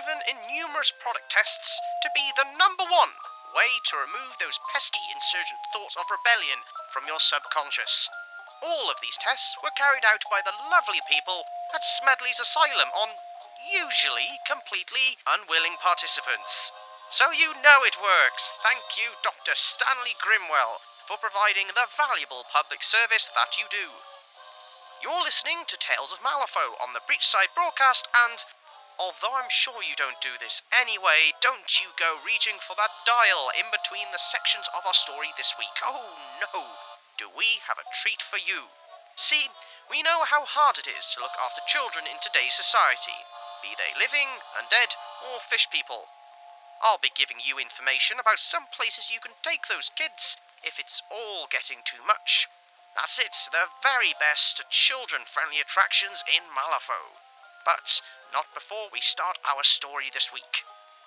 proven in numerous product tests to be the number one way to remove those pesky insurgent thoughts of rebellion from your subconscious. All of these tests were carried out by the lovely people at Smedley's Asylum on usually completely unwilling participants. So you know it works. Thank you, Dr. Stanley Grimwell, for providing the valuable public service that you do. You're listening to Tales of Malifaux on the Breachside broadcast, and although I'm sure you don't do this anyway, don't you go reaching for that dial in between the sections of our story this week. Oh no, do we have a treat for you? See, we know how hard it is to look after children in today's society, be they living, undead, or fish people. I'll be giving you information about some places you can take those kids if it's all getting too much. That's it, the very best children friendly attractions in Malifaux. But not before we start our story this week.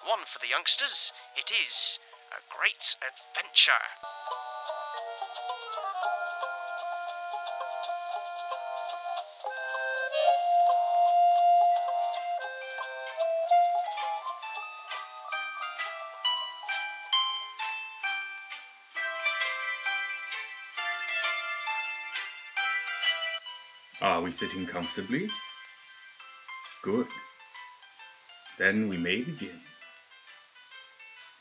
One for the youngsters, it is a great adventure. Are we sitting comfortably? Good. Then we may begin.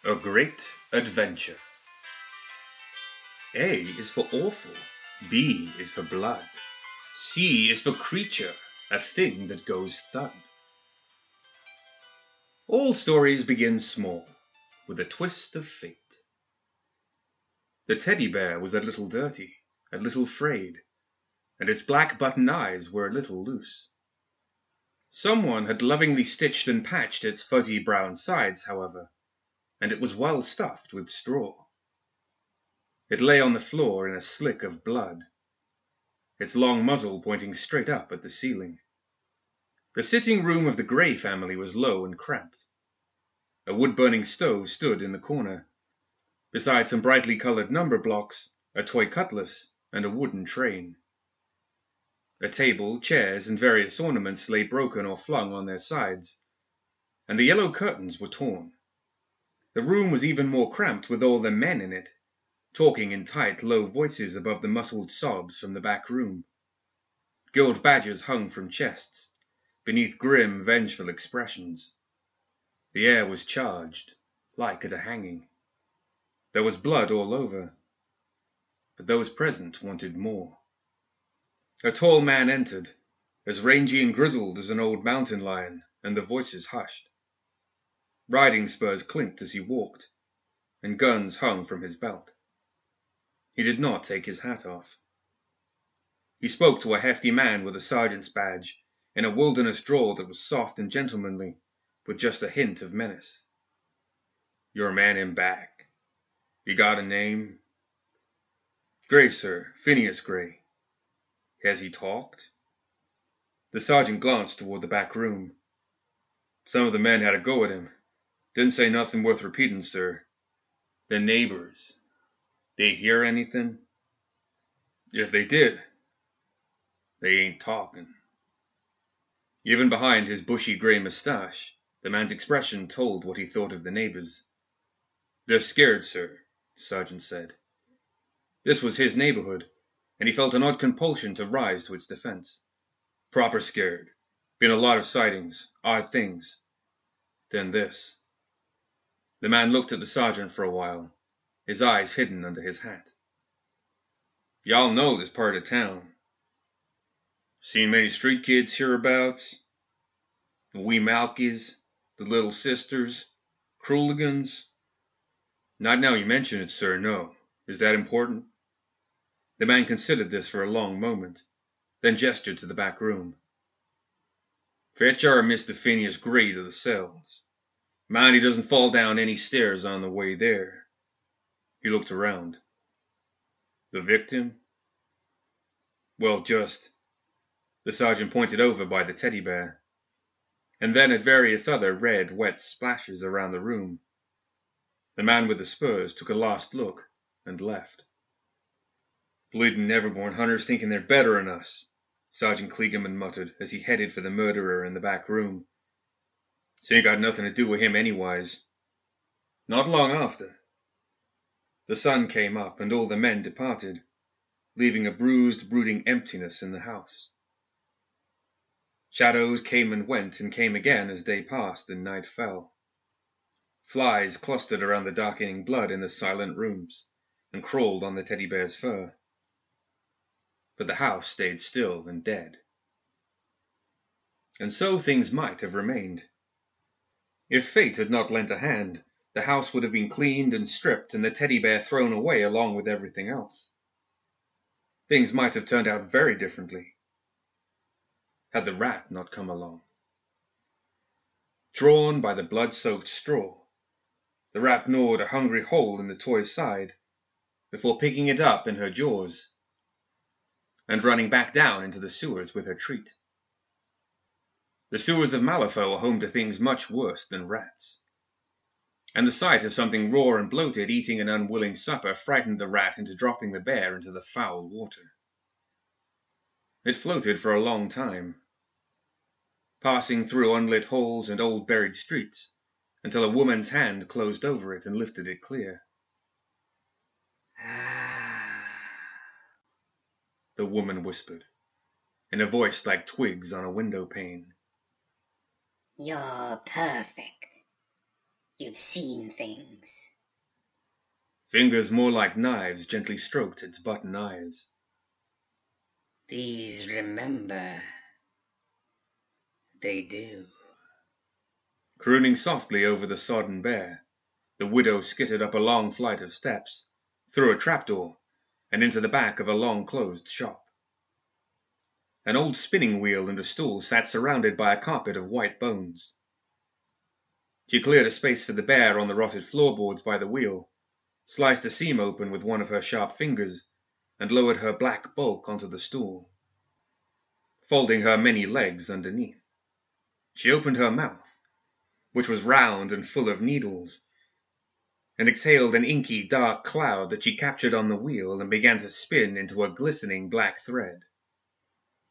A great adventure. A is for awful. B is for blood. C is for creature, a thing that goes thud. All stories begin small, with a twist of fate. The teddy bear was a little dirty, a little frayed, and its black button eyes were a little loose. Someone had lovingly stitched and patched its fuzzy brown sides, however, and it was well stuffed with straw. It lay on the floor in a slick of blood, its long muzzle pointing straight up at the ceiling. The sitting room of the Grey family was low and cramped. A wood-burning stove stood in the corner, beside some brightly colored number blocks, a toy cutlass, and a wooden train. A table, chairs, and various ornaments lay broken or flung on their sides, and the yellow curtains were torn. The room was even more cramped with all the men in it, talking in tight, low voices above the muscled sobs from the back room. Gilt badges hung from chests, beneath grim, vengeful expressions. The air was charged, like at a hanging. There was blood all over, but those present wanted more. A tall man entered, as rangy and grizzled as an old mountain lion, and the voices hushed. Riding spurs clinked as he walked, and guns hung from his belt. He did not take his hat off. He spoke to a hefty man with a sergeant's badge, in a wilderness drawl that was soft and gentlemanly, with just a hint of menace. Your man in back. You got a name? Gray, sir. Phineas Gray. Has he talked? The sergeant glanced toward the back room. Some of the men had a go at him. Didn't say nothing worth repeating, sir. The neighbors. They hear anything? If they did, they ain't talking. Even behind his bushy gray mustache, the man's expression told what he thought of the neighbors. They're scared, sir, the sergeant said. This was his neighborhood, and he felt an odd compulsion to rise to its defense. Proper scared. Been a lot of sightings, odd things. Then this. The man looked at the sergeant for a while, his eyes hidden under his hat. Y'all know this part of town. Seen many street kids hereabouts? The wee Malkies, the little sisters, Cruligans? Not now you mention it, sir, no. Is that important? The man considered this for a long moment, then gestured to the back room. Fetch our Mr. Phineas Gray to the cells. Mind he doesn't fall down any stairs on the way there. He looked around. The victim? Well, just. The sergeant pointed over by the teddy bear, and then at various other red, wet splashes around the room. The man with the spurs took a last look and left. Bleeding never-born hunters thinking they're better'n us, Sergeant Kligerman muttered as he headed for the murderer in the back room. She ain't got nothing to do with him anyways." Not long after. The sun came up and all the men departed, leaving a bruised, brooding emptiness in the house. Shadows came and went and came again as day passed and night fell. Flies clustered around the darkening blood in the silent rooms and crawled on the teddy bear's fur. But the house stayed still and dead. And so things might have remained. If fate had not lent a hand, the house would have been cleaned and stripped and the teddy bear thrown away along with everything else. Things might have turned out very differently had the rat not come along. Drawn by the blood-soaked straw, the rat gnawed a hungry hole in the toy's side before picking it up in her jaws and running back down into the sewers with her treat. The sewers of Malifaux are home to things much worse than rats. And the sight of something raw and bloated eating an unwilling supper frightened the rat into dropping the bear into the foul water. It floated for a long time, passing through unlit halls and old buried streets, until a woman's hand closed over it and lifted it clear. Ah, the woman whispered, in a voice like twigs on a window pane. You're perfect. You've seen things. Fingers more like knives gently stroked its button eyes. These remember. They do. Crooning softly over the sodden bear, the widow skittered up a long flight of steps, through a trapdoor, and into the back of a long closed shop. An old spinning wheel and a stool sat surrounded by a carpet of white bones. She cleared a space for the bear on the rotted floorboards by the wheel, sliced a seam open with one of her sharp fingers, and lowered her black bulk onto the stool, folding her many legs underneath. She opened her mouth, which was round and full of needles, and exhaled an inky dark cloud that she captured on the wheel and began to spin into a glistening black thread.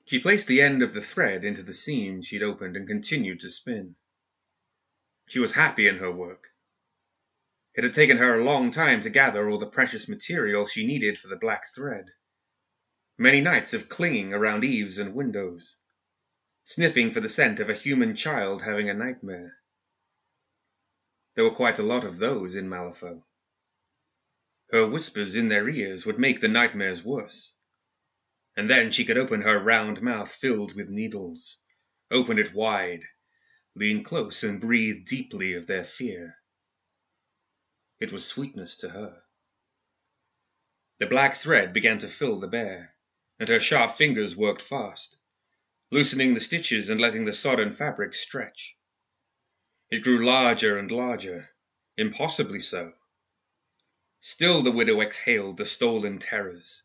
She placed the end of the thread into the seam she'd opened and continued to spin. She was happy in her work. It had taken her a long time to gather all the precious material she needed for the black thread. Many nights of clinging around eaves and windows, sniffing for the scent of a human child having a nightmare. There were quite a lot of those in Malifaux. Her whispers in their ears would make the nightmares worse. And then she could open her round mouth filled with needles, open it wide, lean close and breathe deeply of their fear. It was sweetness to her. The black thread began to fill the bear, and her sharp fingers worked fast loosening the stitches and letting the sodden fabric stretch. It grew larger and larger, impossibly so. Still the widow exhaled the stolen terrors,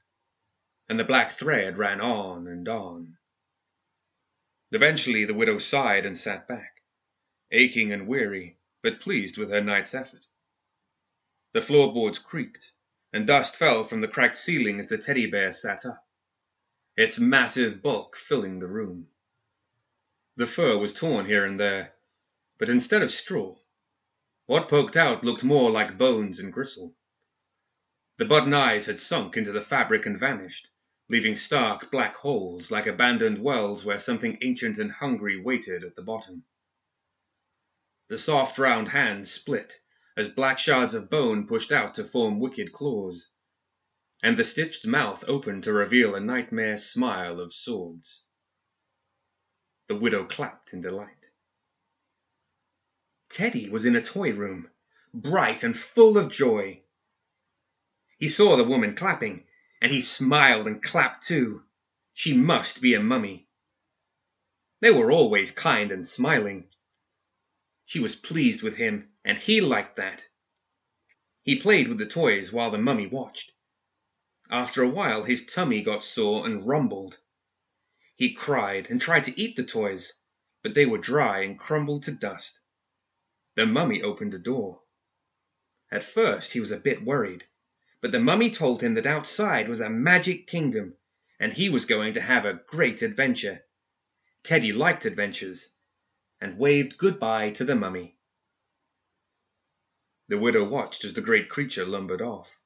and the black thread ran on and on. Eventually the widow sighed and sat back, aching and weary, but pleased with her night's effort. The floorboards creaked, and dust fell from the cracked ceiling as the teddy bear sat up its massive bulk filling the room. The fur was torn here and there, but instead of straw, what poked out looked more like bones and gristle. The button eyes had sunk into the fabric and vanished, leaving stark black holes like abandoned wells where something ancient and hungry waited at the bottom. The soft round hands split as black shards of bone pushed out to form wicked claws and the stitched mouth opened to reveal a nightmare smile of swords. The widow clapped in delight. Teddy was in a toy room, bright and full of joy. He saw the woman clapping, and he smiled and clapped too. She must be a mummy. They were always kind and smiling. She was pleased with him, and he liked that. He played with the toys while the mummy watched. After a while, his tummy got sore and rumbled. He cried and tried to eat the toys, but they were dry and crumbled to dust. The mummy opened a door. At first, he was a bit worried, but the mummy told him that outside was a magic kingdom, and he was going to have a great adventure. Teddy liked adventures, and waved goodbye to the mummy. The widow watched as the great creature lumbered off,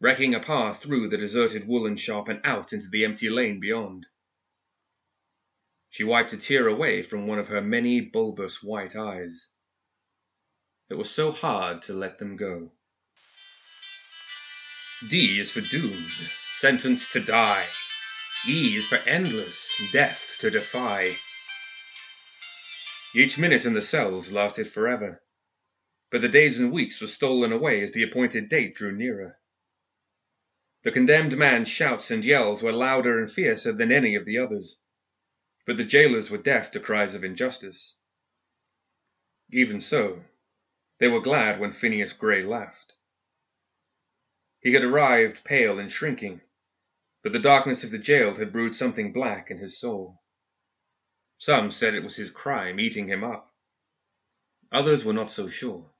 wrecking a path through the deserted woolen shop and out into the empty lane beyond. She wiped a tear away from one of her many bulbous white eyes. It was so hard to let them go. D is for doomed, sentenced to die. E is for endless, death to defy. Each minute in the cells lasted forever, but the days and weeks were stolen away as the appointed date drew nearer. The condemned man's shouts and yells were louder and fiercer than any of the others, but the jailers were deaf to cries of injustice. Even so, they were glad when Phineas Gray left. He had arrived pale and shrinking, but the darkness of the jail had brewed something black in his soul. Some said it was his crime eating him up. Others were not so sure.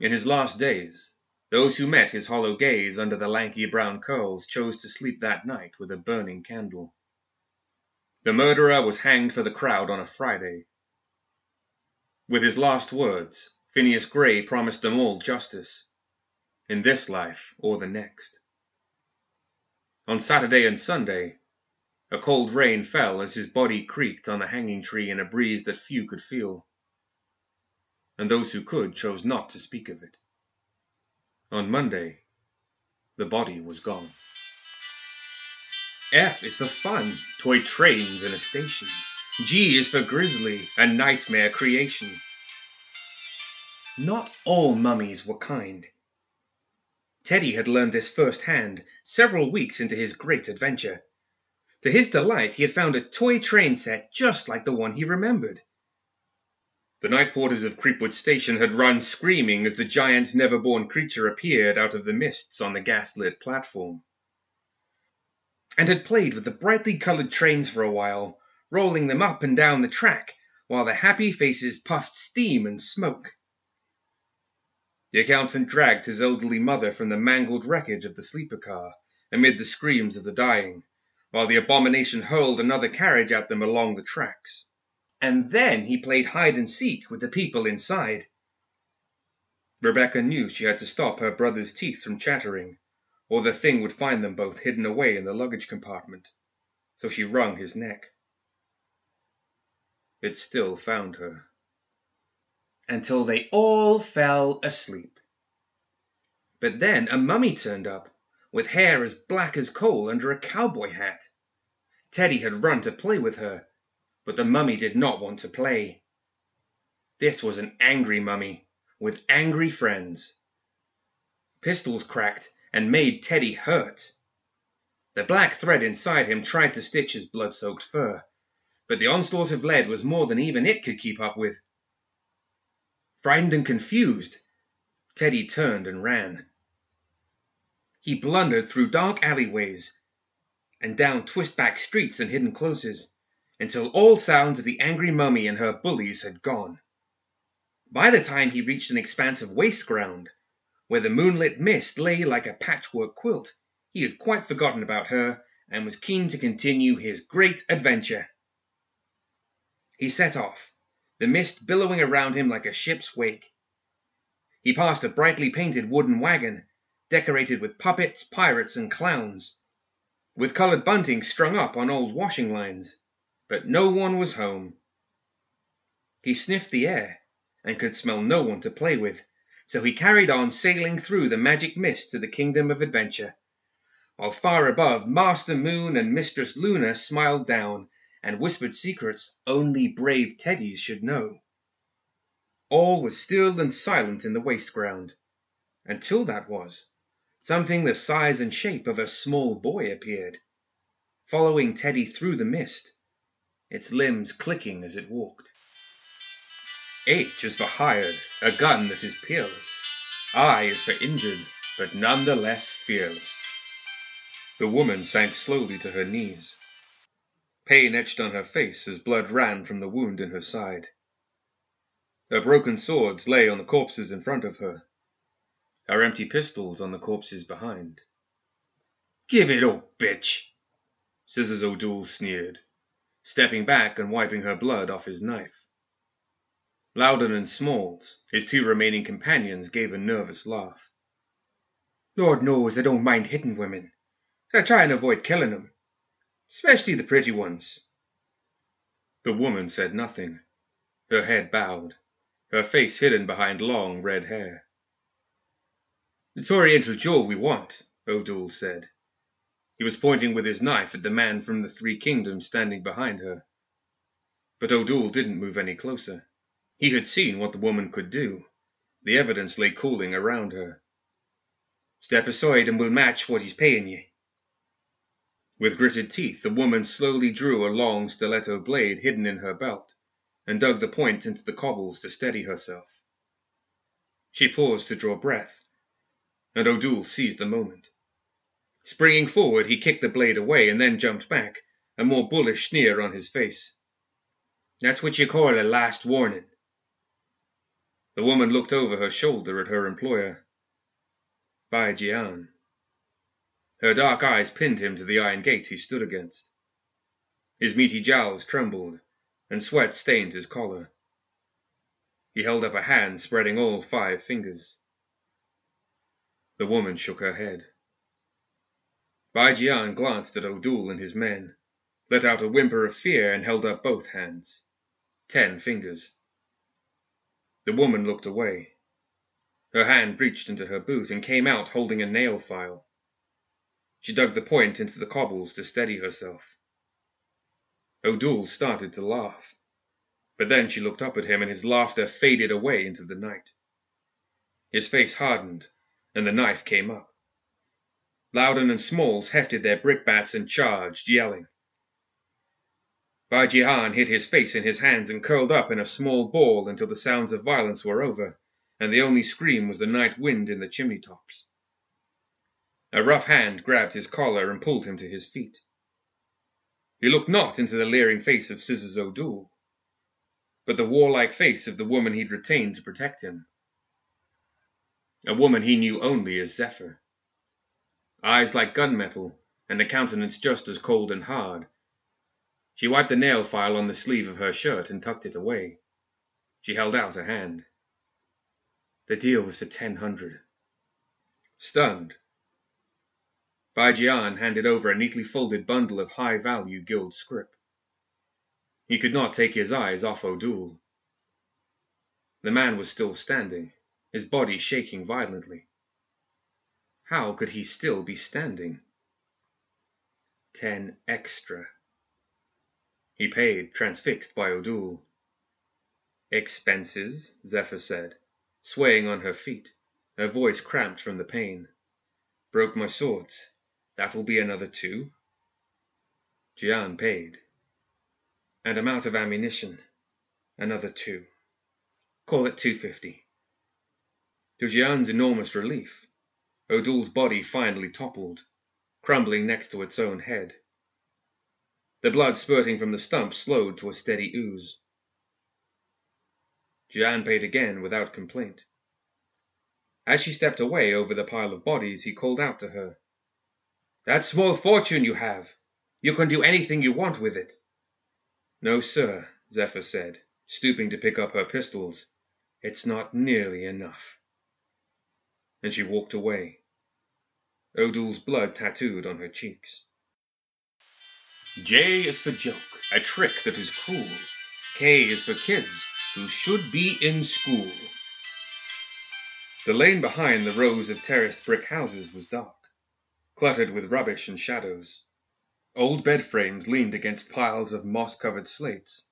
In his last days, those who met his hollow gaze under the lanky brown curls chose to sleep that night with a burning candle. The murderer was hanged for the crowd on a Friday. With his last words, Phineas Gray promised them all justice, in this life or the next. On Saturday and Sunday, a cold rain fell as his body creaked on the hanging tree in a breeze that few could feel, and those who could chose not to speak of it. On Monday, the body was gone. F is for fun, toy trains in a station. G is for grisly, a nightmare creation. Not all mummies were kind. Teddy had learned this firsthand several weeks into his great adventure. To his delight, he had found a toy train set just like the one he remembered. The night porters of Creepwood Station had run screaming as the giant never born creature appeared out of the mists on the gaslit platform, and had played with the brightly coloured trains for a while, rolling them up and down the track while the happy faces puffed steam and smoke. The accountant dragged his elderly mother from the mangled wreckage of the sleeper car, amid the screams of the dying, while the abomination hurled another carriage at them along the tracks. And then he played hide and seek with the people inside. Rebecca knew she had to stop her brother's teeth from chattering, or the thing would find them both hidden away in the luggage compartment, so she wrung his neck. It still found her until they all fell asleep. But then a mummy turned up, with hair as black as coal under a cowboy hat. Teddy had run to play with her, but the mummy did not want to play. This was an angry mummy, with angry friends. Pistols cracked and made Teddy hurt. The black thread inside him tried to stitch his blood soaked fur, but the onslaught of lead was more than even it could keep up with. Frightened and confused, Teddy turned and ran. He blundered through dark alleyways and down twist-back streets and hidden closes until all sounds of the angry mummy and her bullies had gone. By the time he reached an expanse of waste ground, where the moonlit mist lay like a patchwork quilt, he had quite forgotten about her and was keen to continue his great adventure. He set off, the mist billowing around him like a ship's wake. He passed a brightly painted wooden wagon, decorated with puppets, pirates, and clowns, with coloured bunting strung up on old washing lines, but no one was home. He sniffed the air and could smell no one to play with, so he carried on sailing through the magic mist to the kingdom of adventure, while far above Master Moon and Mistress Luna smiled down and whispered secrets only brave Teddies should know. All was still and silent in the waste ground, until that was, something the size and shape of a small boy appeared, following Teddy through the mist, its limbs clicking as it walked. H is for hired, a gun that is peerless. I is for injured, but none the less fearless. The woman sank slowly to her knees. Pain etched on her face as blood ran from the wound in her side. Her broken swords lay on the corpses in front of her, her empty pistols on the corpses behind. Give it up, bitch! Scissors O'Doul sneered, stepping back and wiping her blood off his knife. Loudon and Smalls, his two remaining companions, gave a nervous laugh. Lord knows I don't mind hitting women. I try and avoid killing them, especially the pretty ones. The woman said nothing, her head bowed her face hidden behind long red hair. It's Oriental Joe we want, O'Doul said. He was pointing with his knife at the man from the Three Kingdoms standing behind her. But O'Doul didn't move any closer. He had seen what the woman could do. The evidence lay cooling around her. Step aside and we'll match what he's paying you. With gritted teeth, the woman slowly drew a long stiletto blade hidden in her belt and dug the point into the cobbles to steady herself. She paused to draw breath, and O'Doul seized the moment. Springing forward, he kicked the blade away and then jumped back, a more bullish sneer on his face. That's what you call a last warning. The woman looked over her shoulder at her employer. Bai Jian. Her dark eyes pinned him to the iron gate he stood against. His meaty jowls trembled, and sweat stained his collar. He held up a hand, spreading all five fingers. The woman shook her head. Bai Jian glanced at O'Doul and his men, let out a whimper of fear, and held up both hands. Ten fingers. The woman looked away. Her hand reached into her boot and came out holding a nail file. She dug the point into the cobbles to steady herself. O'Doul started to laugh. But then she looked up at him, and his laughter faded away into the night. His face hardened, and the knife came up. Loudon and Smalls hefted their brickbats and charged, yelling. Bai hid his face in his hands and curled up in a small ball until the sounds of violence were over, and the only scream was the night wind in the chimney tops. A rough hand grabbed his collar and pulled him to his feet. He looked not into the leering face of Scissors O'Doul, but the warlike face of the woman he'd retained to protect him. A woman he knew only as Zephyr. Eyes like gunmetal, and a countenance just as cold and hard. She wiped the nail file on the sleeve of her shirt and tucked it away. She held out a hand. The deal was for ten hundred. Stunned, Bai Jian handed over a neatly folded bundle of high-value gilt scrip. He could not take his eyes off O'Doul. The man was still standing, his body shaking violently. How could he still be standing? Ten extra. He paid, transfixed by O'Doul. Expenses, Zephyr said, swaying on her feet, her voice cramped from the pain. Broke my swords. That'll be another two. Jian paid. And amount of ammunition, another two. Call it two fifty. To Jian's enormous relief, O'Doul's body finally toppled, crumbling next to its own head. The blood spurting from the stump slowed to a steady ooze. Jian paid again without complaint. As she stepped away over the pile of bodies, he called out to her. That small fortune you have. You can do anything you want with it. No, sir, Zephyr said, stooping to pick up her pistols. It's not nearly enough. And she walked away. O'Doul's blood tattooed on her cheeks. J is for joke, a trick that is cruel. K is for kids who should be in school. The lane behind the rows of terraced brick houses was dark cluttered with rubbish and shadows. Old bed frames leaned against piles of moss covered slates,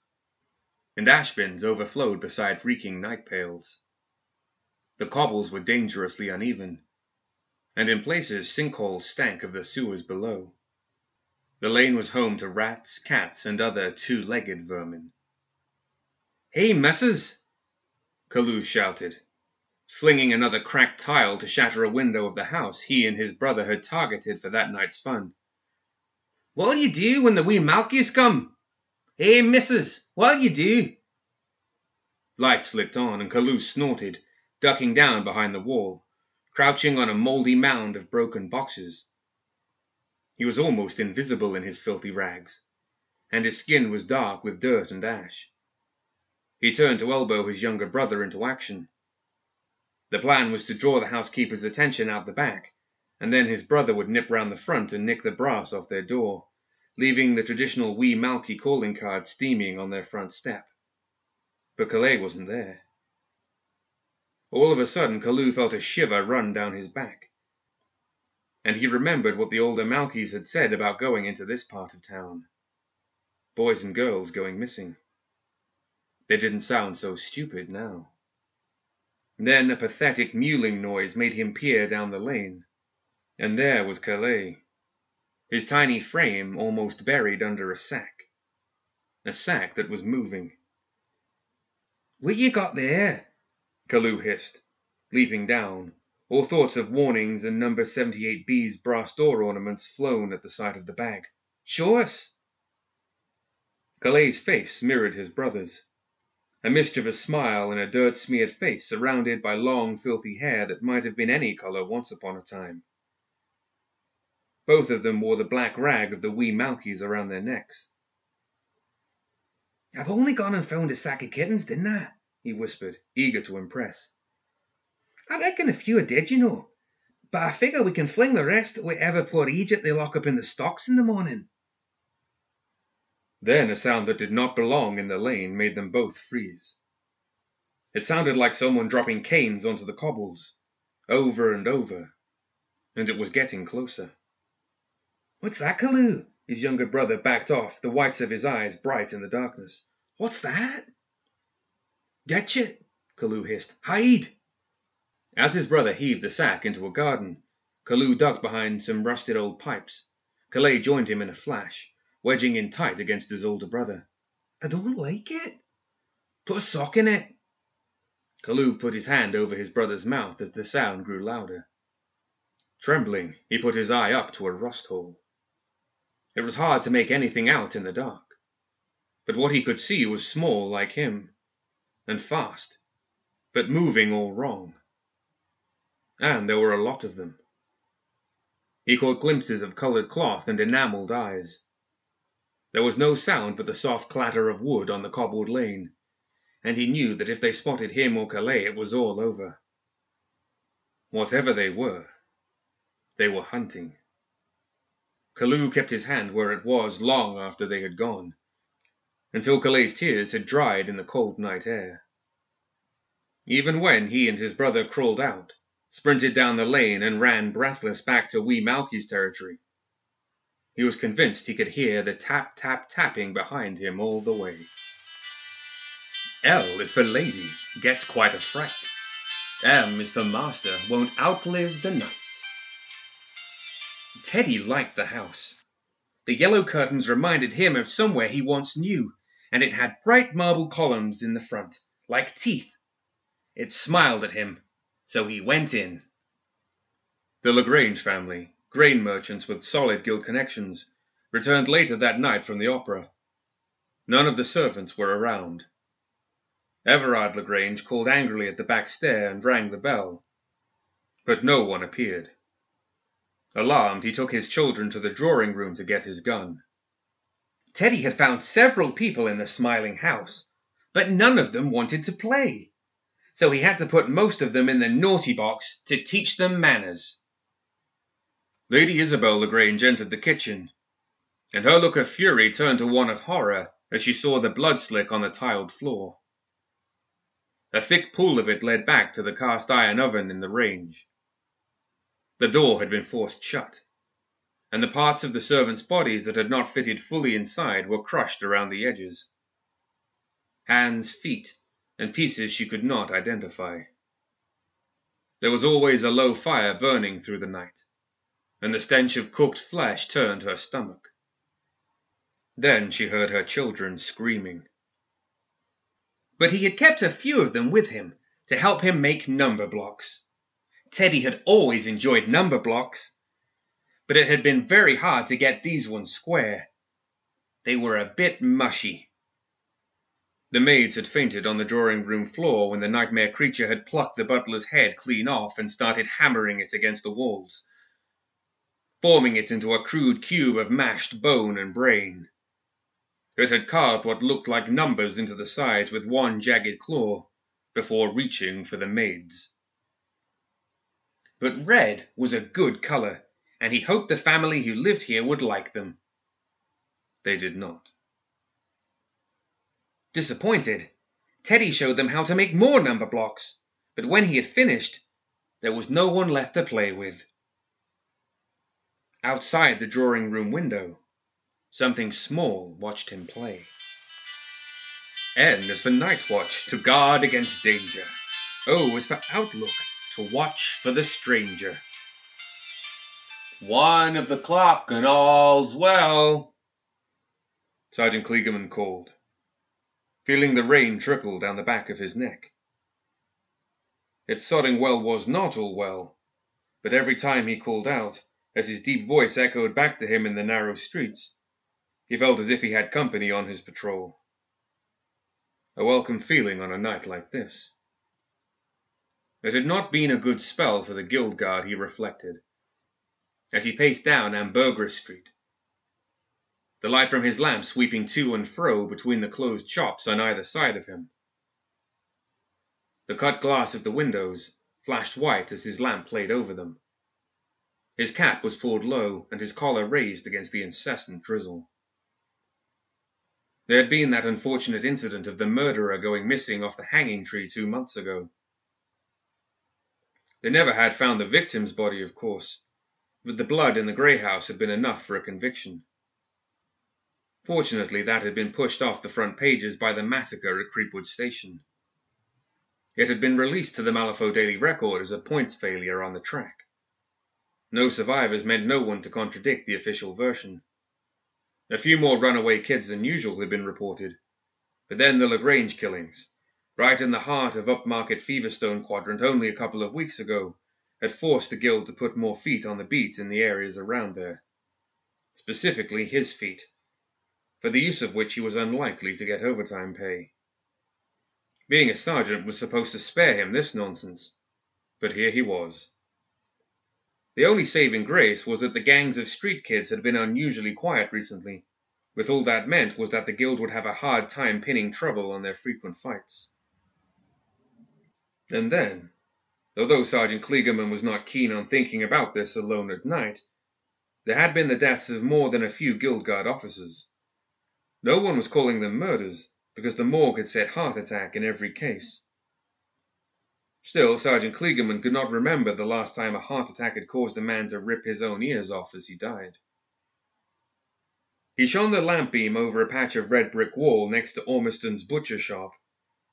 and ash bins overflowed beside reeking night pails. The cobbles were dangerously uneven, and in places sinkholes stank of the sewers below. The lane was home to rats, cats, and other two legged vermin. Hey, messes! Kaloo shouted. Flinging another cracked tile to shatter a window of the house he and his brother had targeted for that night's fun. What'll you do when the wee Malkies come? Hey, missus, what'll you do? Lights flicked on, and Kaloo snorted, ducking down behind the wall, crouching on a mouldy mound of broken boxes. He was almost invisible in his filthy rags, and his skin was dark with dirt and ash. He turned to elbow his younger brother into action. The plan was to draw the housekeeper's attention out the back, and then his brother would nip round the front and nick the brass off their door, leaving the traditional wee Malky calling card steaming on their front step. But Calais wasn't there. All of a sudden, Kaloo felt a shiver run down his back. And he remembered what the older Malkies had said about going into this part of town. Boys and girls going missing. They didn't sound so stupid now. Then a pathetic mewling noise made him peer down the lane. And there was Calais, his tiny frame almost buried under a sack. A sack that was moving. What you got there? Kaloo hissed, leaping down, all thoughts of warnings and number 78B's brass door ornaments flown at the sight of the bag. Show us! Calais's face mirrored his brother's a mischievous smile in a dirt-smeared face surrounded by long, filthy hair that might have been any color once upon a time. Both of them wore the black rag of the wee Malkies around their necks. I've only gone and found a sack of kittens, didn't I? he whispered, eager to impress. I reckon a few are dead, you know, but I figure we can fling the rest to whatever poor Egypt they lock up in the stocks in the morning. Then a sound that did not belong in the lane made them both freeze. It sounded like someone dropping canes onto the cobbles, over and over, and it was getting closer. What's that, Kaloo? His younger brother backed off, the whites of his eyes bright in the darkness. What's that? Get it, Kaloo hissed. Hide! As his brother heaved the sack into a garden, Kaloo ducked behind some rusted old pipes. Calais joined him in a flash, wedging in tight against his older brother. I don't like it. Put a sock in it. Kaloo put his hand over his brother's mouth as the sound grew louder. Trembling, he put his eye up to a rust hole. It was hard to make anything out in the dark, but what he could see was small like him, and fast, but moving all wrong. And there were a lot of them. He caught glimpses of coloured cloth and enamelled eyes. There was no sound but the soft clatter of wood on the cobbled lane, and he knew that if they spotted him or Calais it was all over. Whatever they were, they were hunting. Kaloo kept his hand where it was long after they had gone, until Calais's tears had dried in the cold night air. Even when he and his brother crawled out, sprinted down the lane, and ran breathless back to wee Malky's territory, he was convinced he could hear the tap tap tapping behind him all the way. L is for lady, gets quite a fright. M is for master, won't outlive the night. Teddy liked the house. The yellow curtains reminded him of somewhere he once knew, and it had bright marble columns in the front, like teeth. It smiled at him, so he went in. The Lagrange family, grain merchants with solid guild connections, returned later that night from the opera. None of the servants were around. Everard Lagrange called angrily at the back stair and rang the bell, but no one appeared. Alarmed, he took his children to the drawing room to get his gun. Teddy had found several people in the smiling house, but none of them wanted to play. So he had to put most of them in the naughty box to teach them manners. Lady Isabel Lagrange entered the kitchen, and her look of fury turned to one of horror as she saw the blood slick on the tiled floor. A thick pool of it led back to the cast iron oven in the range. The door had been forced shut, and the parts of the servants' bodies that had not fitted fully inside were crushed around the edges. Hands, feet, and pieces she could not identify. There was always a low fire burning through the night, and the stench of cooked flesh turned her stomach. Then she heard her children screaming. But he had kept a few of them with him to help him make number blocks. Teddy had always enjoyed number blocks, but it had been very hard to get these ones square. They were a bit mushy. The maids had fainted on the drawing room floor when the nightmare creature had plucked the butler's head clean off and started hammering it against the walls, forming it into a crude cube of mashed bone and brain. It had carved what looked like numbers into the sides with one jagged claw before reaching for the maids. But red was a good color, and he hoped the family who lived here would like them. They did not. Disappointed, Teddy showed them how to make more number blocks, but when he had finished, there was no one left to play with. Outside the drawing room window, something small watched him play. N is for night watch, to guard against danger. O is for outlook, to watch for the stranger. One of the clock and all's well, Sergeant Kligerman called, feeling the rain trickle down the back of his neck. Its sodding well was not all well, but every time he called out, as his deep voice echoed back to him in the narrow streets, he felt as if he had company on his patrol. A welcome feeling on a night like this. It had not been a good spell for the guild guard, he reflected, as he paced down Ambergris Street, the light from his lamp sweeping to and fro between the closed shops on either side of him. The cut glass of the windows flashed white as his lamp played over them. His cap was pulled low and his collar raised against the incessant drizzle. There had been that unfortunate incident of the murderer going missing off the hanging tree two months ago. They never had found the victim's body, of course, but the blood in the grey house had been enough for a conviction. Fortunately, that had been pushed off the front pages by the massacre at Creepwood Station. It had been released to the Malifaux Daily Record as a points failure on the track. No survivors meant no one to contradict the official version. A few more runaway kids than usual had been reported, but then the Lagrange killings, right in the heart of upmarket Feverstone quadrant only a couple of weeks ago, had forced the guild to put more feet on the beat in the areas around there. Specifically his feet, for the use of which he was unlikely to get overtime pay. Being a sergeant was supposed to spare him this nonsense, but here he was. The only saving grace was that the gangs of street kids had been unusually quiet recently, with all that meant was that the guild would have a hard time pinning trouble on their frequent fights. And then, although Sergeant Kligerman was not keen on thinking about this alone at night, there had been the deaths of more than a few guild guard officers. No one was calling them murders, because the morgue had said heart attack in every case. Still, Sergeant Kligerman could not remember the last time a heart attack had caused a man to rip his own ears off as he died. He shone the lamp beam over a patch of red brick wall next to Ormiston's butcher shop,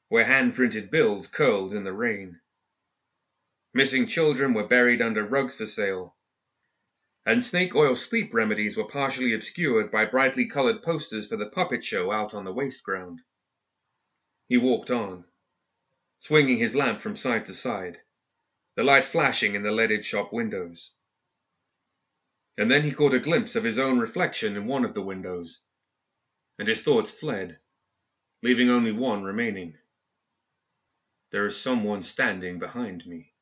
where hand-printed bills curled in the rain. Missing children were buried under rugs for sale, and snake oil sleep remedies were partially obscured by brightly colored posters for the puppet show out on the waste ground. He walked on, swinging his lamp from side to side, the light flashing in the leaded shop windows. And then he caught a glimpse of his own reflection in one of the windows, and his thoughts fled, leaving only one remaining. There is someone standing behind me.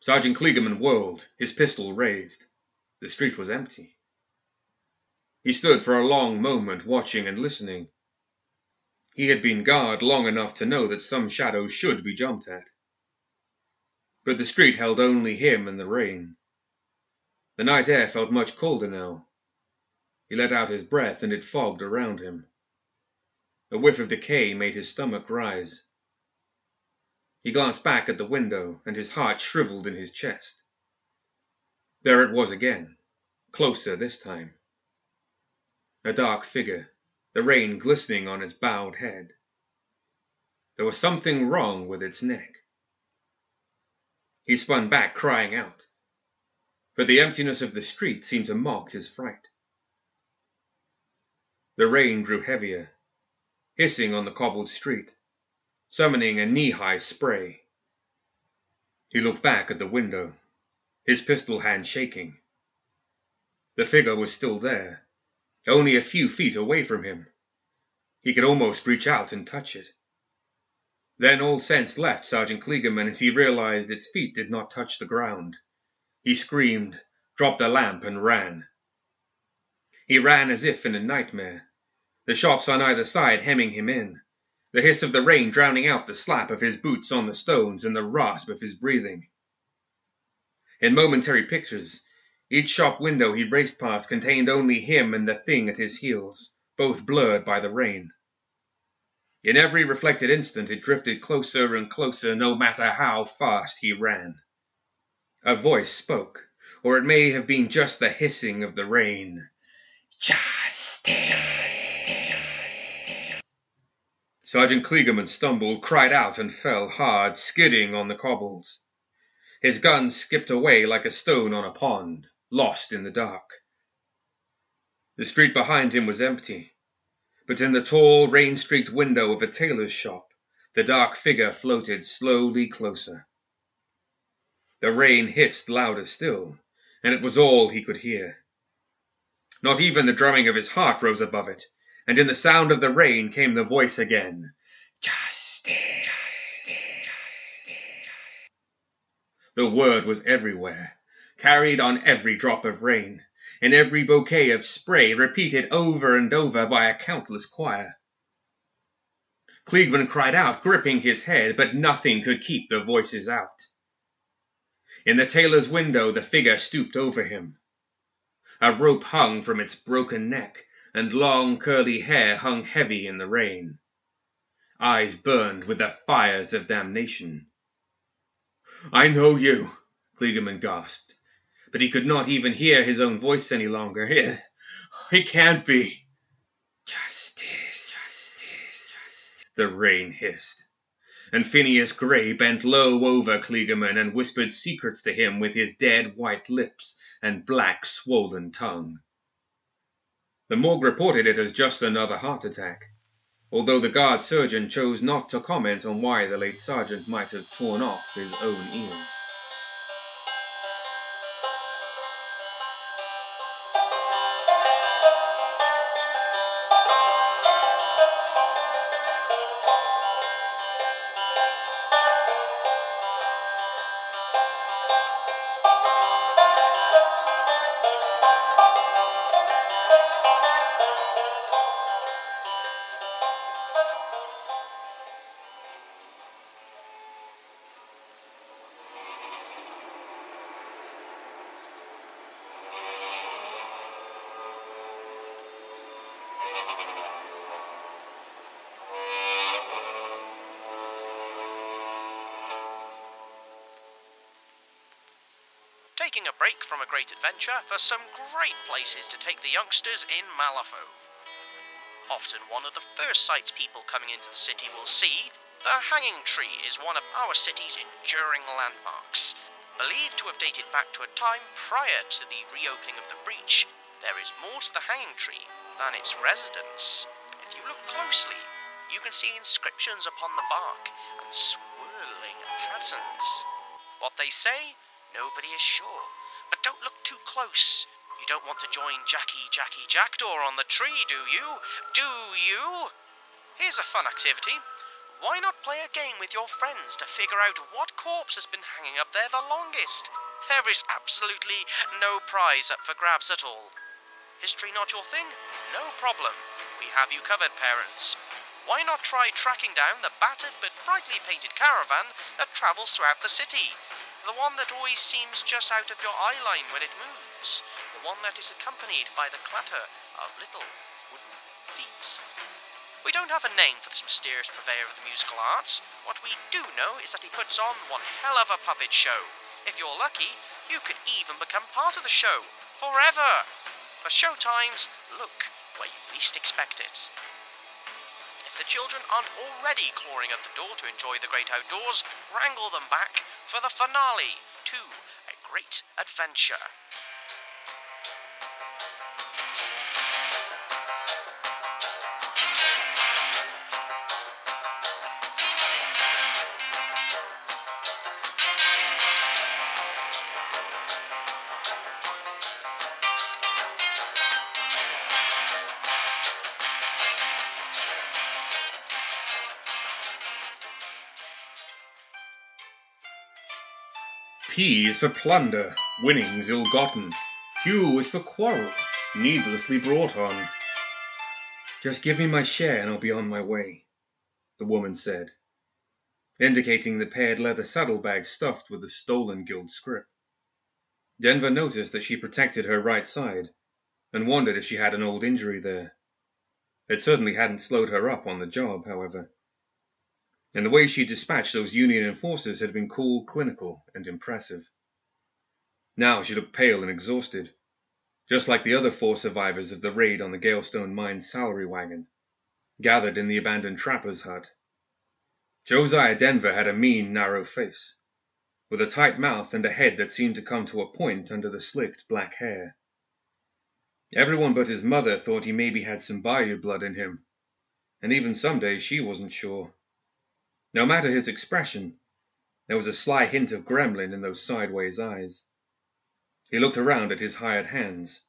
Sergeant Kligerman whirled, his pistol raised. The street was empty. He stood for a long moment watching and listening. He had been guard long enough to know that some shadows should be jumped at. But the street held only him and the rain. The night air felt much colder now. He let out his breath and it fogged around him. A whiff of decay made his stomach rise. He glanced back at the window, and his heart shriveled in his chest. There it was again, closer this time. A dark figure, the rain glistening on its bowed head. There was something wrong with its neck. He spun back, crying out, but the emptiness of the street seemed to mock his fright. The rain grew heavier, hissing on the cobbled street summoning a knee high spray. He looked back at the window, his pistol hand shaking. The figure was still there, only a few feet away from him. He could almost reach out and touch it. Then all sense left Sergeant Kligerman as he realized its feet did not touch the ground. He screamed, dropped the lamp, and ran. He ran as if in a nightmare, the shops on either side hemming him in, the hiss of the rain drowning out the slap of his boots on the stones and the rasp of his breathing. In momentary pictures, each shop window he raced past contained only him and the thing at his heels, both blurred by the rain. In every reflected instant it drifted closer and closer, no matter how fast he ran. A voice spoke, or it may have been just the hissing of the rain. Justice! Sergeant Kligerman stumbled, cried out, and fell hard, skidding on the cobbles. His gun skipped away like a stone on a pond lost in the dark. The street behind him was empty, but in the tall, rain streaked window of a tailor's shop, the dark figure floated slowly closer. The rain hissed louder still, and it was all he could hear. Not even the drumming of his heart rose above it, and in the sound of the rain came the voice again Justice! Justice! Justice! The word was everywhere carried on every drop of rain, in every bouquet of spray, repeated over and over by a countless choir. Kligerman cried out, gripping his head, but nothing could keep the voices out. In the tailor's window, the figure stooped over him. A rope hung from its broken neck, and long curly hair hung heavy in the rain. Eyes burned with the fires of damnation. I know you, Kligerman gasped but he could not even hear his own voice any longer. It, it can't be. Justice, justice, the rain hissed. And Phineas Gray bent low over Kligerman and whispered secrets to him with his dead white lips and black swollen tongue. The morgue reported it as just another heart attack, although the guard surgeon chose not to comment on why the late sergeant might have torn off his own ears. From a great adventure for some great places to take the youngsters in Malifaux. Often one of the first sights people coming into the city will see, the Hanging Tree is one of our city's enduring landmarks. Believed to have dated back to a time prior to the reopening of the breach, there is more to the Hanging Tree than its residents. If you look closely, you can see inscriptions upon the bark and swirling patterns. What they say Nobody is sure. Too close. You don't want to join Jackie Jackie Jackdaw on the tree, do you? Do you? Here's a fun activity. Why not play a game with your friends to figure out what corpse has been hanging up there the longest? There is absolutely no prize up for grabs at all. History not your thing? No problem. We have you covered, parents. Why not try tracking down the battered but brightly painted caravan that travels throughout the city? The one that always seems just out of your eye line when it moves. The one that is accompanied by the clatter of little wooden feet. We don't have a name for this mysterious purveyor of the musical arts. What we do know is that he puts on one hell of a puppet show. If you're lucky, you could even become part of the show. Forever! For show times, look where you least expect it the children aren't already clawing at the door to enjoy the great outdoors, wrangle them back for the finale to a great adventure. P is for plunder, winnings ill gotten. Q is for quarrel, needlessly brought on. Just give me my share and I'll be on my way, the woman said, indicating the paired leather saddlebag stuffed with the stolen guild scrip. Denver noticed that she protected her right side and wondered if she had an old injury there. It certainly hadn't slowed her up on the job, however. And the way she dispatched those Union enforcers had been cool, clinical, and impressive. Now she looked pale and exhausted, just like the other four survivors of the raid on the Galestone Mines salary wagon, gathered in the abandoned trapper's hut. Josiah Denver had a mean, narrow face, with a tight mouth and a head that seemed to come to a point under the slicked black hair. Everyone but his mother thought he maybe had some Bayou blood in him, and even some days she wasn't sure. No matter his expression, there was a sly hint of gremlin in those sideways eyes. He looked around at his hired hands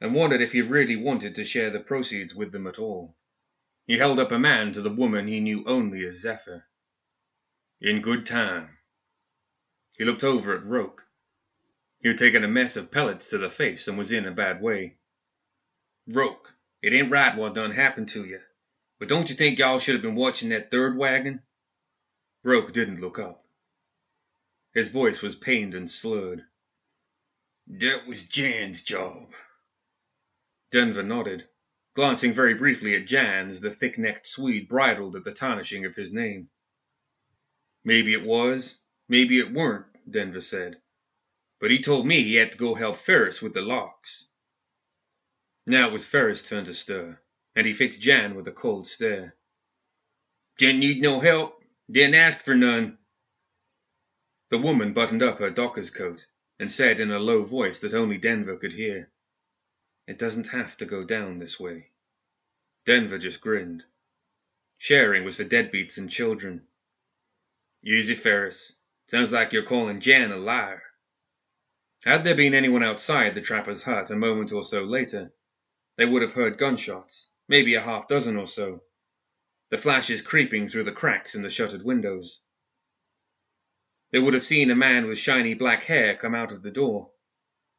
and wondered if he really wanted to share the proceeds with them at all. He held up a man to the woman he knew only as Zephyr. In good time. He looked over at Roke. He had taken a mess of pellets to the face and was in a bad way. Roke, it ain't right what done happened to you, but don't you think y'all should have been watching that third wagon? Roke didn't look up. His voice was pained and slurred. That was Jan's job. Denver nodded, glancing very briefly at Jan as the thick necked Swede bridled at the tarnishing of his name. Maybe it was, maybe it weren't, Denver said. But he told me he had to go help Ferris with the locks. Now it was Ferris' turn to stir, and he fixed Jan with a cold stare. Didn't need no help, didn't ask for none. The woman buttoned up her docker's coat and said in a low voice that only Denver could hear, It doesn't have to go down this way. Denver just grinned. Sharing was for deadbeats and children. Easy, Ferris. Sounds like you're calling Jan a liar. Had there been anyone outside the trapper's hut a moment or so later, they would have heard gunshots, maybe a half dozen or so, the flashes creeping through the cracks in the shuttered windows. They would have seen a man with shiny black hair come out of the door,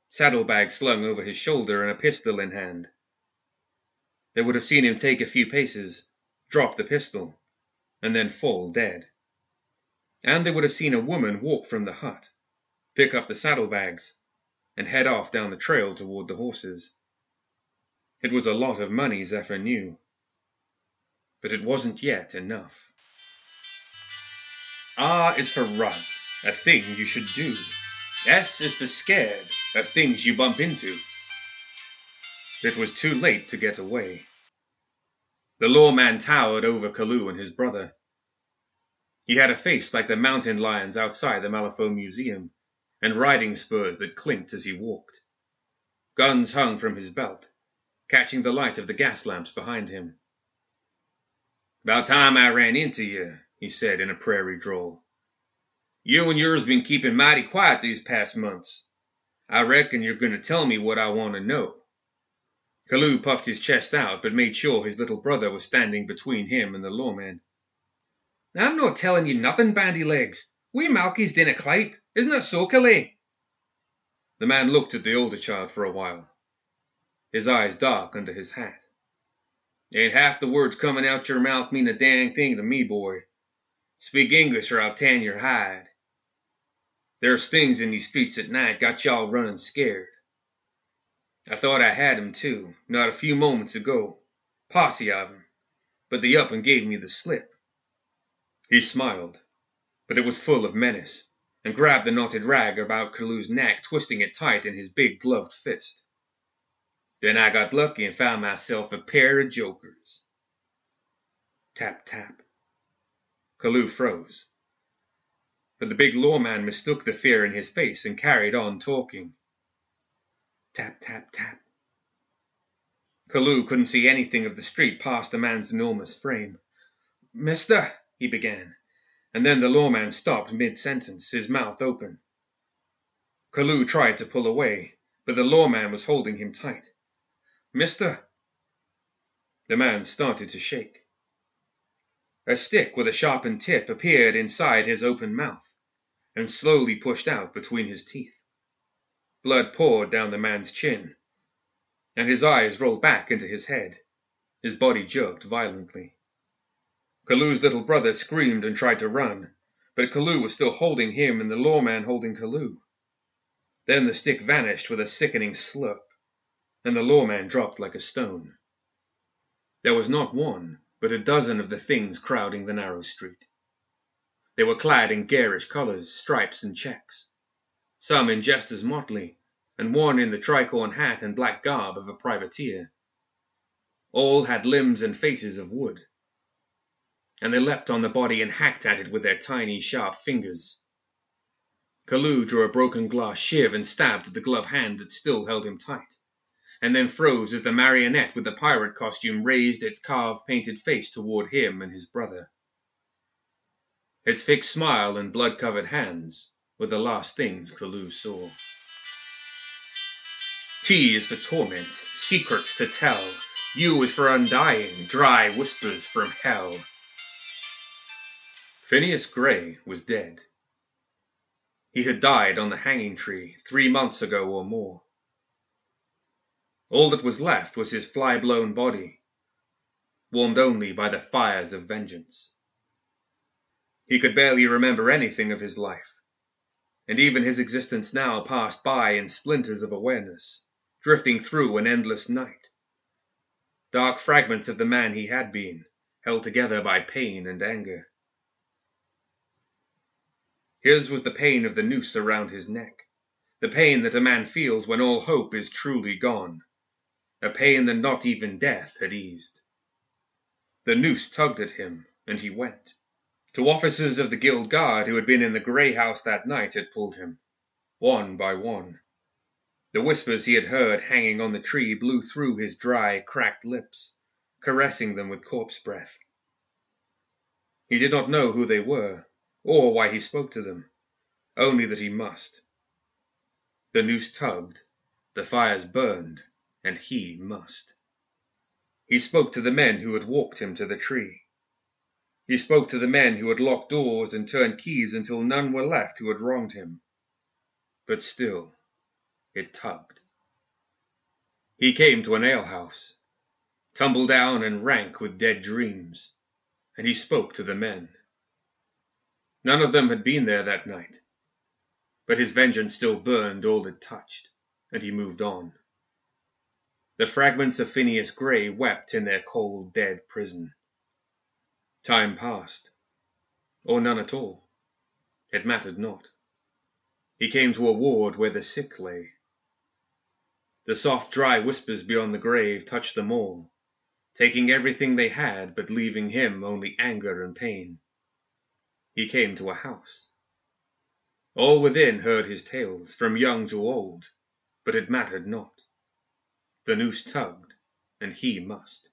saddlebag slung over his shoulder and a pistol in hand. They would have seen him take a few paces, drop the pistol, and then fall dead. And they would have seen a woman walk from the hut, pick up the saddlebags, and head off down the trail toward the horses. It was a lot of money, Zephyr knew. But it wasn't yet enough. R is for run, a thing you should do. S is for scared, of things you bump into. It was too late to get away. The lawman towered over Kaloo and his brother. He had a face like the mountain lions outside the Malifaux Museum, and riding spurs that clinked as he walked. Guns hung from his belt, catching the light of the gas lamps behind him. About time I ran into you, he said in a prairie drawl. You and yours been keeping mighty quiet these past months. I reckon you're going to tell me what I want to know. Kaloo puffed his chest out, but made sure his little brother was standing between him and the lawman. I'm not telling you nothing, bandy legs. We Malkies dinna clape. Isn't that so, Calais? The man looked at the older child for a while, his eyes dark under his hat. Ain't half the words coming out your mouth mean a dang thing to me, boy. Speak English or I'll tan your hide. There's things in these streets at night got y'all running scared. I thought I had 'em too, not a few moments ago. Posse of 'em. But they up and gave me the slip. He smiled, but it was full of menace, and grabbed the knotted rag about Kaloo's neck, twisting it tight in his big gloved fist. Then I got lucky and found myself a pair of jokers. Tap, tap. Kaloo froze. But the big lawman mistook the fear in his face and carried on talking. Tap, tap, tap. Kaloo couldn't see anything of the street past the man's enormous frame. Mister, he began, and then the lawman stopped mid sentence, his mouth open. Kaloo tried to pull away, but the lawman was holding him tight. Mister! The man started to shake. A stick with a sharpened tip appeared inside his open mouth, and slowly pushed out between his teeth. Blood poured down the man's chin, and his eyes rolled back into his head. His body jerked violently. Kaloo's little brother screamed and tried to run, but Kaloo was still holding him and the lawman holding Kaloo. Then the stick vanished with a sickening slurp, and the lawman dropped like a stone. There was not one, but a dozen of the things crowding the narrow street. They were clad in garish colours, stripes, and checks, some in just as motley, and one in the tricorn hat and black garb of a privateer. All had limbs and faces of wood, and they leapt on the body and hacked at it with their tiny, sharp fingers. Kaloo drew a broken glass shiv and stabbed at the glove hand that still held him tight, and then froze as the marionette with the pirate costume raised its carved painted face toward him and his brother. Its fixed smile and blood covered hands were the last things Kaloo saw. T is for torment, secrets to tell. U is for undying, dry whispers from hell. Phineas Gray was dead. He had died on the hanging tree three months ago or more. All that was left was his fly blown body, warmed only by the fires of vengeance. He could barely remember anything of his life, and even his existence now passed by in splinters of awareness, drifting through an endless night. Dark fragments of the man he had been, held together by pain and anger. His was the pain of the noose around his neck, the pain that a man feels when all hope is truly gone, a pain that not even death had eased. The noose tugged at him, and he went. Two officers of the guild guard who had been in the grey house that night had pulled him, one by one. The whispers he had heard hanging on the tree blew through his dry, cracked lips, caressing them with corpse breath. He did not know who they were, or why he spoke to them, only that he must. The noose tugged, the fires burned, and he must. He spoke to the men who had walked him to the tree. He spoke to the men who had locked doors and turned keys until none were left who had wronged him. But still, it tugged. He came to an alehouse, tumble down and rank with dead dreams, and he spoke to the men. None of them had been there that night, but his vengeance still burned all it touched, and he moved on. The fragments of Phineas Gray wept in their cold, dead prison. Time passed, or none at all. It mattered not. He came to a ward where the sick lay. The soft, dry whispers beyond the grave touched them all, taking everything they had, but leaving him only anger and pain. He came to a house. All within heard his tales, from young to old, but it mattered not. The noose tugged, and he must.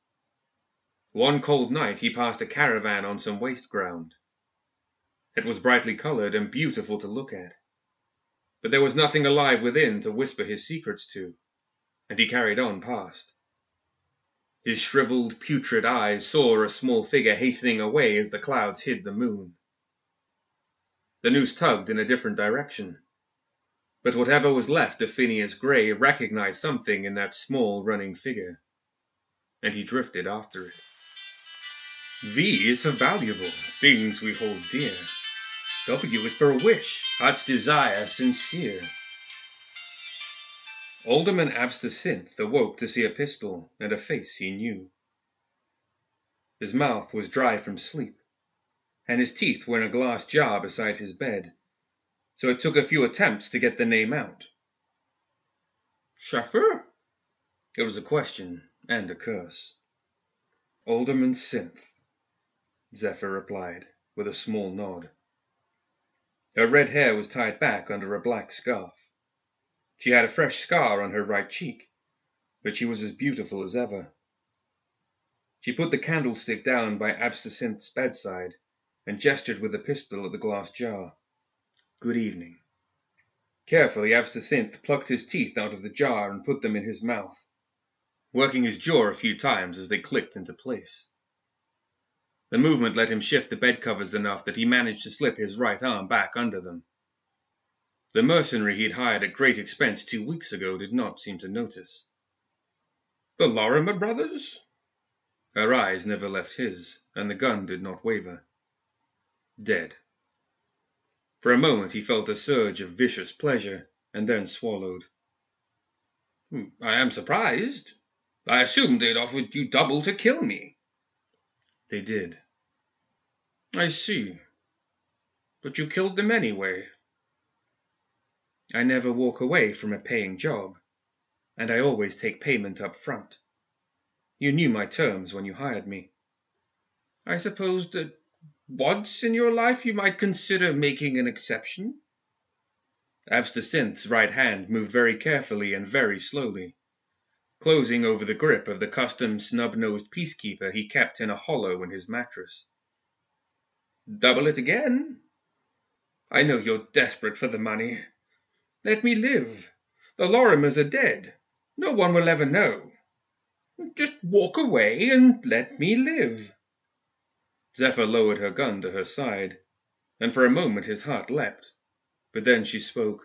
One cold night he passed a caravan on some waste ground. It was brightly coloured and beautiful to look at, but there was nothing alive within to whisper his secrets to, and he carried on past. His shriveled, putrid eyes saw a small figure hastening away as the clouds hid the moon. The noose tugged in a different direction, but whatever was left of Phineas Gray recognized something in that small running figure, and he drifted after it. V is for valuable, things we hold dear. W is for a wish, heart's desire sincere. Alderman Absinthe awoke to see a pistol and a face he knew. His mouth was dry from sleep, and his teeth were in a glass jar beside his bed, so it took a few attempts to get the name out. Chauffeur? It was a question and a curse. Alderman Synth, Zephyr replied, with a small nod. Her red hair was tied back under a black scarf. She had a fresh scar on her right cheek, but she was as beautiful as ever. She put the candlestick down by Absinthe's bedside and gestured with the pistol at the glass jar. Good evening. Carefully, Absinthe plucked his teeth out of the jar and put them in his mouth, working his jaw a few times as they clicked into place. The movement let him shift the bed covers enough that he managed to slip his right arm back under them, The mercenary he'd hired at great expense two weeks ago did not seem to notice. The Lorimer brothers? Her eyes never left his, and the gun did not waver. Dead. For a moment he felt a surge of vicious pleasure, and then swallowed. Hmm, I am surprised. I assumed they'd offered you double to kill me. They did. I see. But you killed them anyway. I never walk away from a paying job, and I always take payment up front. You knew my terms when you hired me. I suppose that once in your life you might consider making an exception? Abstersinth's right hand moved very carefully and very slowly, closing over the grip of the custom snub-nosed peacekeeper he kept in a hollow in his mattress. Double it again? I know you're desperate for the money. Let me live. The Lorimers are dead. No one will ever know. Just walk away and let me live. Zephyr lowered her gun to her side, and for a moment his heart leapt. But then she spoke.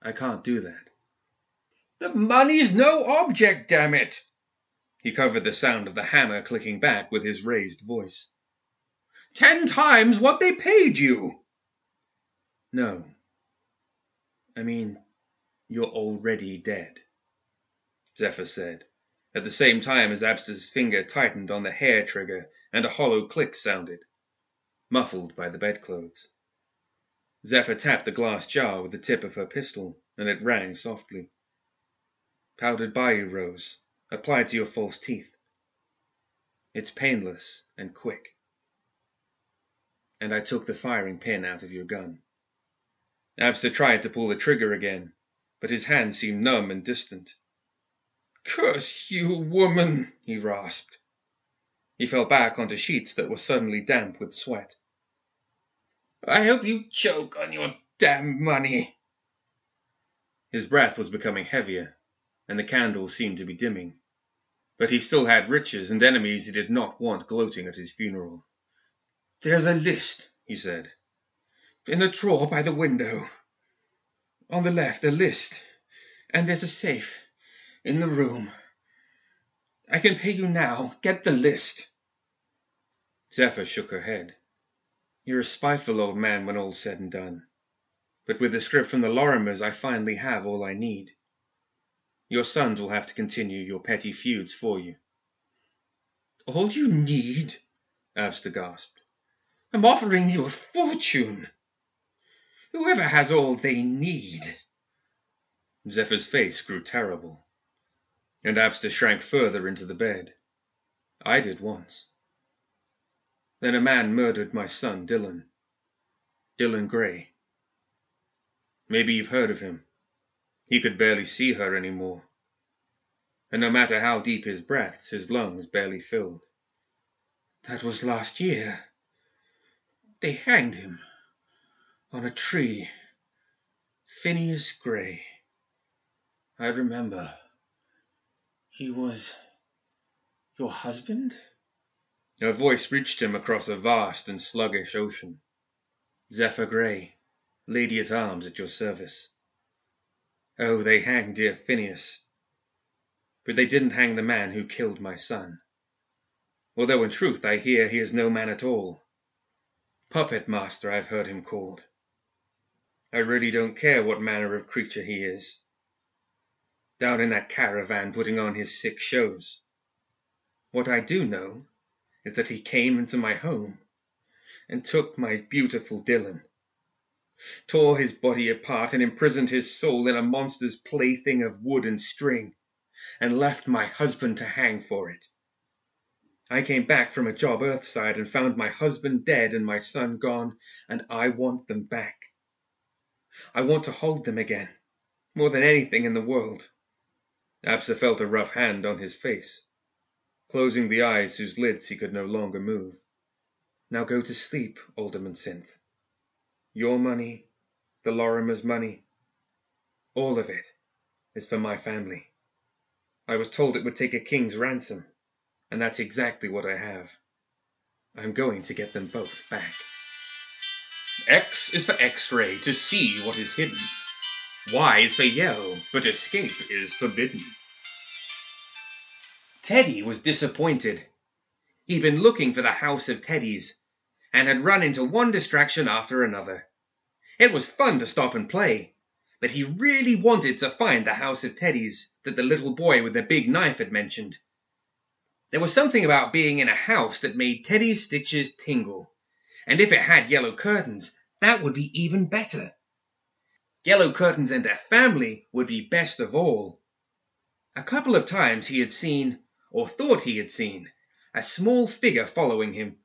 I can't do that. The money's no object, damn it! He covered the sound of the hammer clicking back with his raised voice. Ten times what they paid you! No, I mean, you're already dead, Zephyr said, at the same time as Abster's finger tightened on the hair trigger and a hollow click sounded, muffled by the bedclothes. Zephyr tapped the glass jar with the tip of her pistol, and it rang softly. Powdered bayou rose, applied to your false teeth. It's painless and quick. And I took the firing pin out of your gun. Abster tried to pull the trigger again, but his hand seemed numb and distant. Curse you, woman! he rasped. He fell back onto sheets that were suddenly damp with sweat. I hope you choke on your damn money. His breath was becoming heavier, and the candles seemed to be dimming. But he still had riches and enemies he did not want gloating at his funeral. There's a list, he said in the drawer by the window. On the left, a list. And there's a safe in the room. I can pay you now. Get the list. Zephyr shook her head. You're a spiteful old man when all's said and done. But with the script from the Lorimers, I finally have all I need. Your sons will have to continue your petty feuds for you. All you need? Abster gasped. I'm offering you a fortune. Whoever has all they need. Zephyr's face grew terrible, and Abster shrank further into the bed. I did once. Then a man murdered my son, Dylan. Dylan Gray. Maybe you've heard of him. He could barely see her anymore. And no matter how deep his breaths, his lungs barely filled. That was last year. They hanged him on a tree. Phineas Gray. I remember. He was your husband? Her voice reached him across a vast and sluggish ocean. Zephyr Gray, lady at arms at your service. Oh, they hanged dear Phineas. But they didn't hang the man who killed my son. Although in truth I hear he is no man at all. Puppet master I've heard him called. I really don't care what manner of creature he is. Down in that caravan putting on his sick shows. What I do know is that he came into my home and took my beautiful Dylan, tore his body apart and imprisoned his soul in a monster's plaything of wood and string, and left my husband to hang for it. I came back from a job earthside and found my husband dead and my son gone, and I want them back. I want to hold them again, more than anything in the world. Abster felt a rough hand on his face, closing the eyes whose lids he could no longer move. Now go to sleep, Alderman Synth. Your money, the Lorimer's money, all of it is for my family. I was told it would take a king's ransom, and that's exactly what I have. I'm going to get them both back. X is for X-ray, to see what is hidden. Y is for yellow, but escape is forbidden. Teddy was disappointed. He'd been looking for the house of Teddies and had run into one distraction after another. It was fun to stop and play, but he really wanted to find the house of Teddies that the little boy with the big knife had mentioned. There was something about being in a house that made Teddy's stitches tingle, and if it had yellow curtains, that would be even better. Yellow curtains and their family would be best of all. A couple of times he had seen, or thought he had seen, a small figure following him,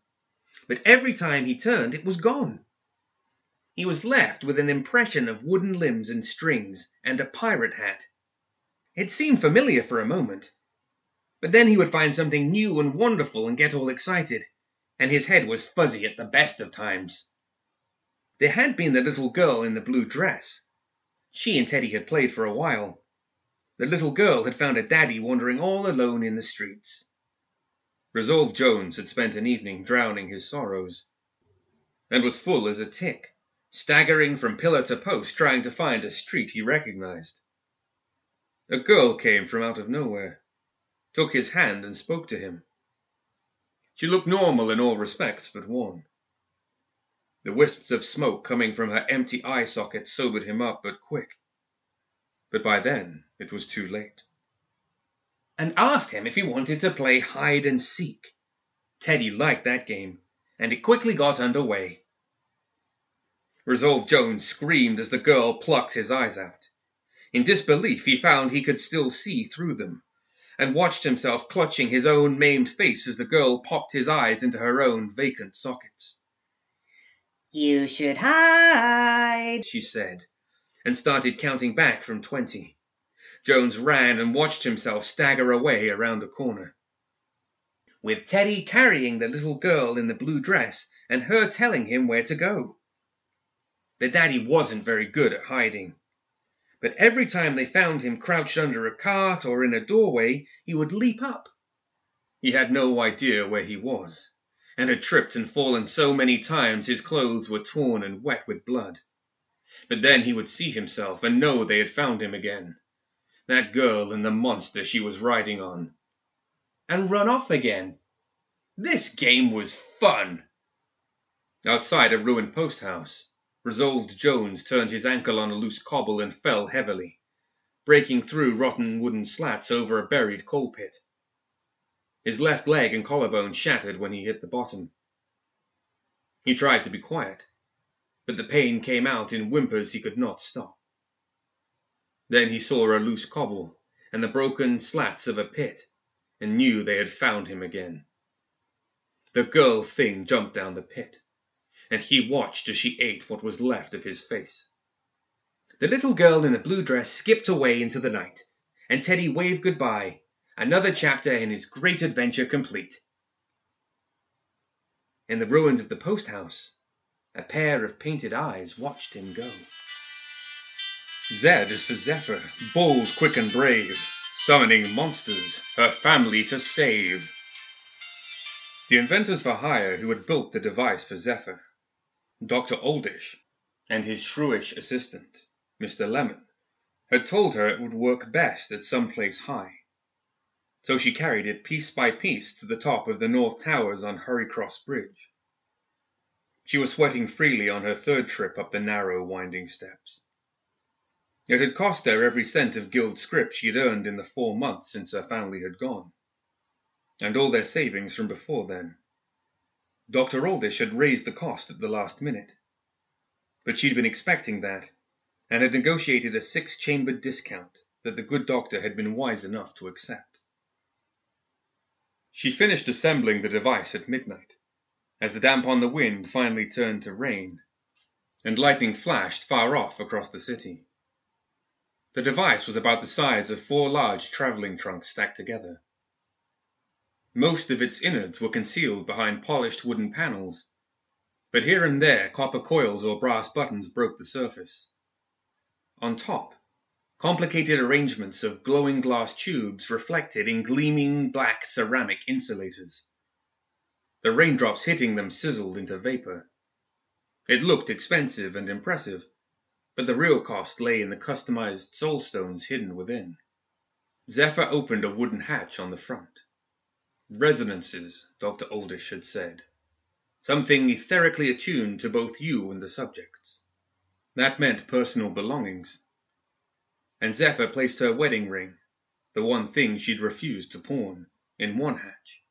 but every time he turned it was gone. He was left with an impression of wooden limbs and strings and a pirate hat. It seemed familiar for a moment, but then he would find something new and wonderful and get all excited, and his head was fuzzy at the best of times. There had been the little girl in the blue dress. She and Teddy had played for a while. The little girl had found a daddy wandering all alone in the streets. Resolve Jones had spent an evening drowning his sorrows, and was full as a tick, staggering from pillar to post trying to find a street he recognized. A girl came from out of nowhere, took his hand and spoke to him. She looked normal in all respects but one. The wisps of smoke coming from her empty eye sockets sobered him up but quick. But by then it was too late and asked him if he wanted to play hide and seek. Teddy liked that game, and it quickly got under way. Resolve Jones screamed as the girl plucked his eyes out. In disbelief, he found he could still see through them, and watched himself clutching his own maimed face as the girl popped his eyes into her own vacant sockets. You should hide, she said, and started counting back from twenty. Jones ran and watched himself stagger away around the corner. With Teddy carrying the little girl in the blue dress and her telling him where to go. The daddy wasn't very good at hiding. But every time they found him crouched under a cart or in a doorway, he would leap up. He had no idea where he was, and had tripped and fallen so many times his clothes were torn and wet with blood. But then he would see himself and know they had found him again that girl and the monster she was riding on, and run off again. This game was fun. Outside a ruined post house, Resolved Jones turned his ankle on a loose cobble and fell heavily, breaking through rotten wooden slats over a buried coal pit. His left leg and collarbone shattered when he hit the bottom. He tried to be quiet, but the pain came out in whimpers he could not stop. Then he saw a loose cobble and the broken slats of a pit, and knew they had found him again. The girl thing jumped down the pit, and he watched as she ate what was left of his face. The little girl in the blue dress skipped away into the night, and Teddy waved goodbye, another chapter in his great adventure complete. In the ruins of the post house, a pair of painted eyes watched him go. Z is for Zephyr, bold, quick, and brave, summoning monsters, her family to save. The inventors for hire who had built the device for Zephyr, Dr. Oldish, and his shrewish assistant, Mr. Lemon, had told her it would work best at some place high. So she carried it piece by piece to the top of the North Towers on Hurrycross Bridge. She was sweating freely on her third trip up the narrow, winding steps. It had cost her every cent of guild scrip she had earned in the four months since her family had gone, and all their savings from before then. Dr. Oldish had raised the cost at the last minute, but she'd been expecting that, and had negotiated a six chambered discount that the good doctor had been wise enough to accept. She finished assembling the device at midnight, as the damp on the wind finally turned to rain, and lightning flashed far off across the city. The device was about the size of four large traveling trunks stacked together. Most of its innards were concealed behind polished wooden panels, but here and there copper coils or brass buttons broke the surface. On top, complicated arrangements of glowing glass tubes reflected in gleaming black ceramic insulators. The raindrops hitting them sizzled into vapor. It looked expensive and impressive, but the real cost lay in the customized soul stones hidden within. Zephyr opened a wooden hatch on the front. Resonances, Dr. Oldish had said. Something etherically attuned to both you and the subjects. That meant personal belongings. And Zephyr placed her wedding ring, the one thing she'd refused to pawn, in one hatch,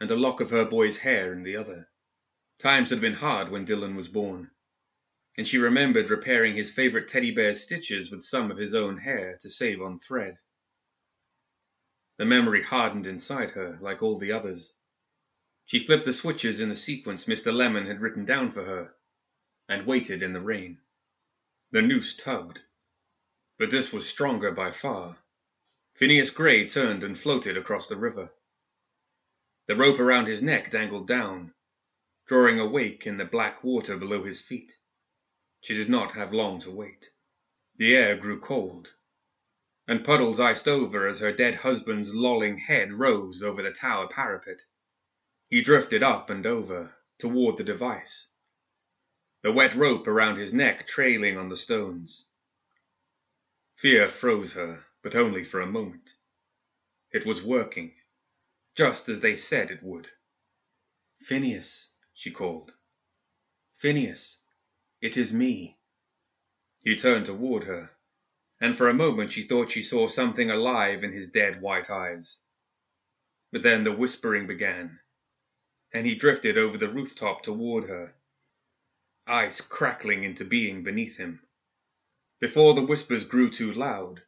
and a lock of her boy's hair in the other. Times had been hard when Dylan was born, and she remembered repairing his favorite teddy bear's stitches with some of his own hair to save on thread. The memory hardened inside her, like all the others. She flipped the switches in the sequence Mr. Lemon had written down for her, and waited in the rain. The noose tugged, but this was stronger by far. Phineas Gray turned and floated across the river. The rope around his neck dangled down, drawing a wake in the black water below his feet. She did not have long to wait. The air grew cold, and puddles iced over as her dead husband's lolling head rose over the tower parapet. He drifted up and over, toward the device, the wet rope around his neck trailing on the stones. Fear froze her, but only for a moment. It was working, just as they said it would. Phineas, she called. Phineas, it is me. He turned toward her, and for a moment she thought she saw something alive in his dead white eyes. But then the whispering began, and he drifted over the rooftop toward her, ice crackling into being beneath him. Before the whispers grew too loud,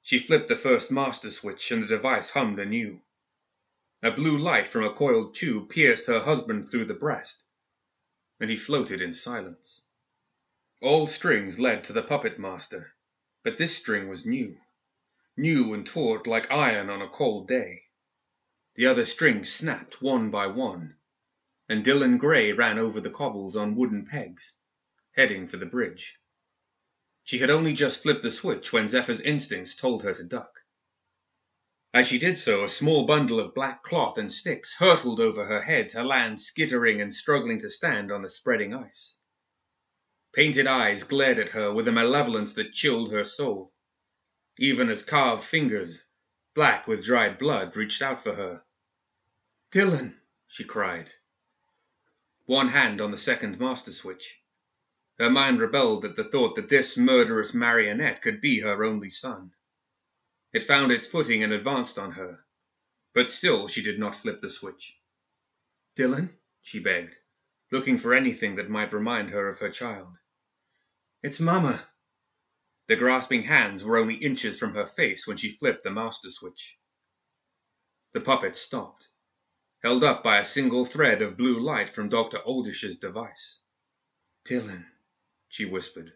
she flipped the first master switch and the device hummed anew. A blue light from a coiled tube pierced her husband through the breast, and he floated in silence. All strings led to the puppet master, but this string was new, new and taut like iron on a cold day. The other strings snapped one by one, and Dylan Gray ran over the cobbles on wooden pegs, heading for the bridge. She had only just flipped the switch when Zephyr's instincts told her to duck. As she did so, a small bundle of black cloth and sticks hurtled over her head to land skittering and struggling to stand on the spreading ice. Painted eyes glared at her with a malevolence that chilled her soul, even as carved fingers, black with dried blood, reached out for her. Dylan, she cried. One hand on the second master switch. Her mind rebelled at the thought that this murderous marionette could be her only son. It found its footing and advanced on her, but still she did not flip the switch. Dylan, she begged, looking for anything that might remind her of her child. It's Mama. The grasping hands were only inches from her face when she flipped the master switch. The puppet stopped, held up by a single thread of blue light from Dr. Oldish's device. Dylan, she whispered,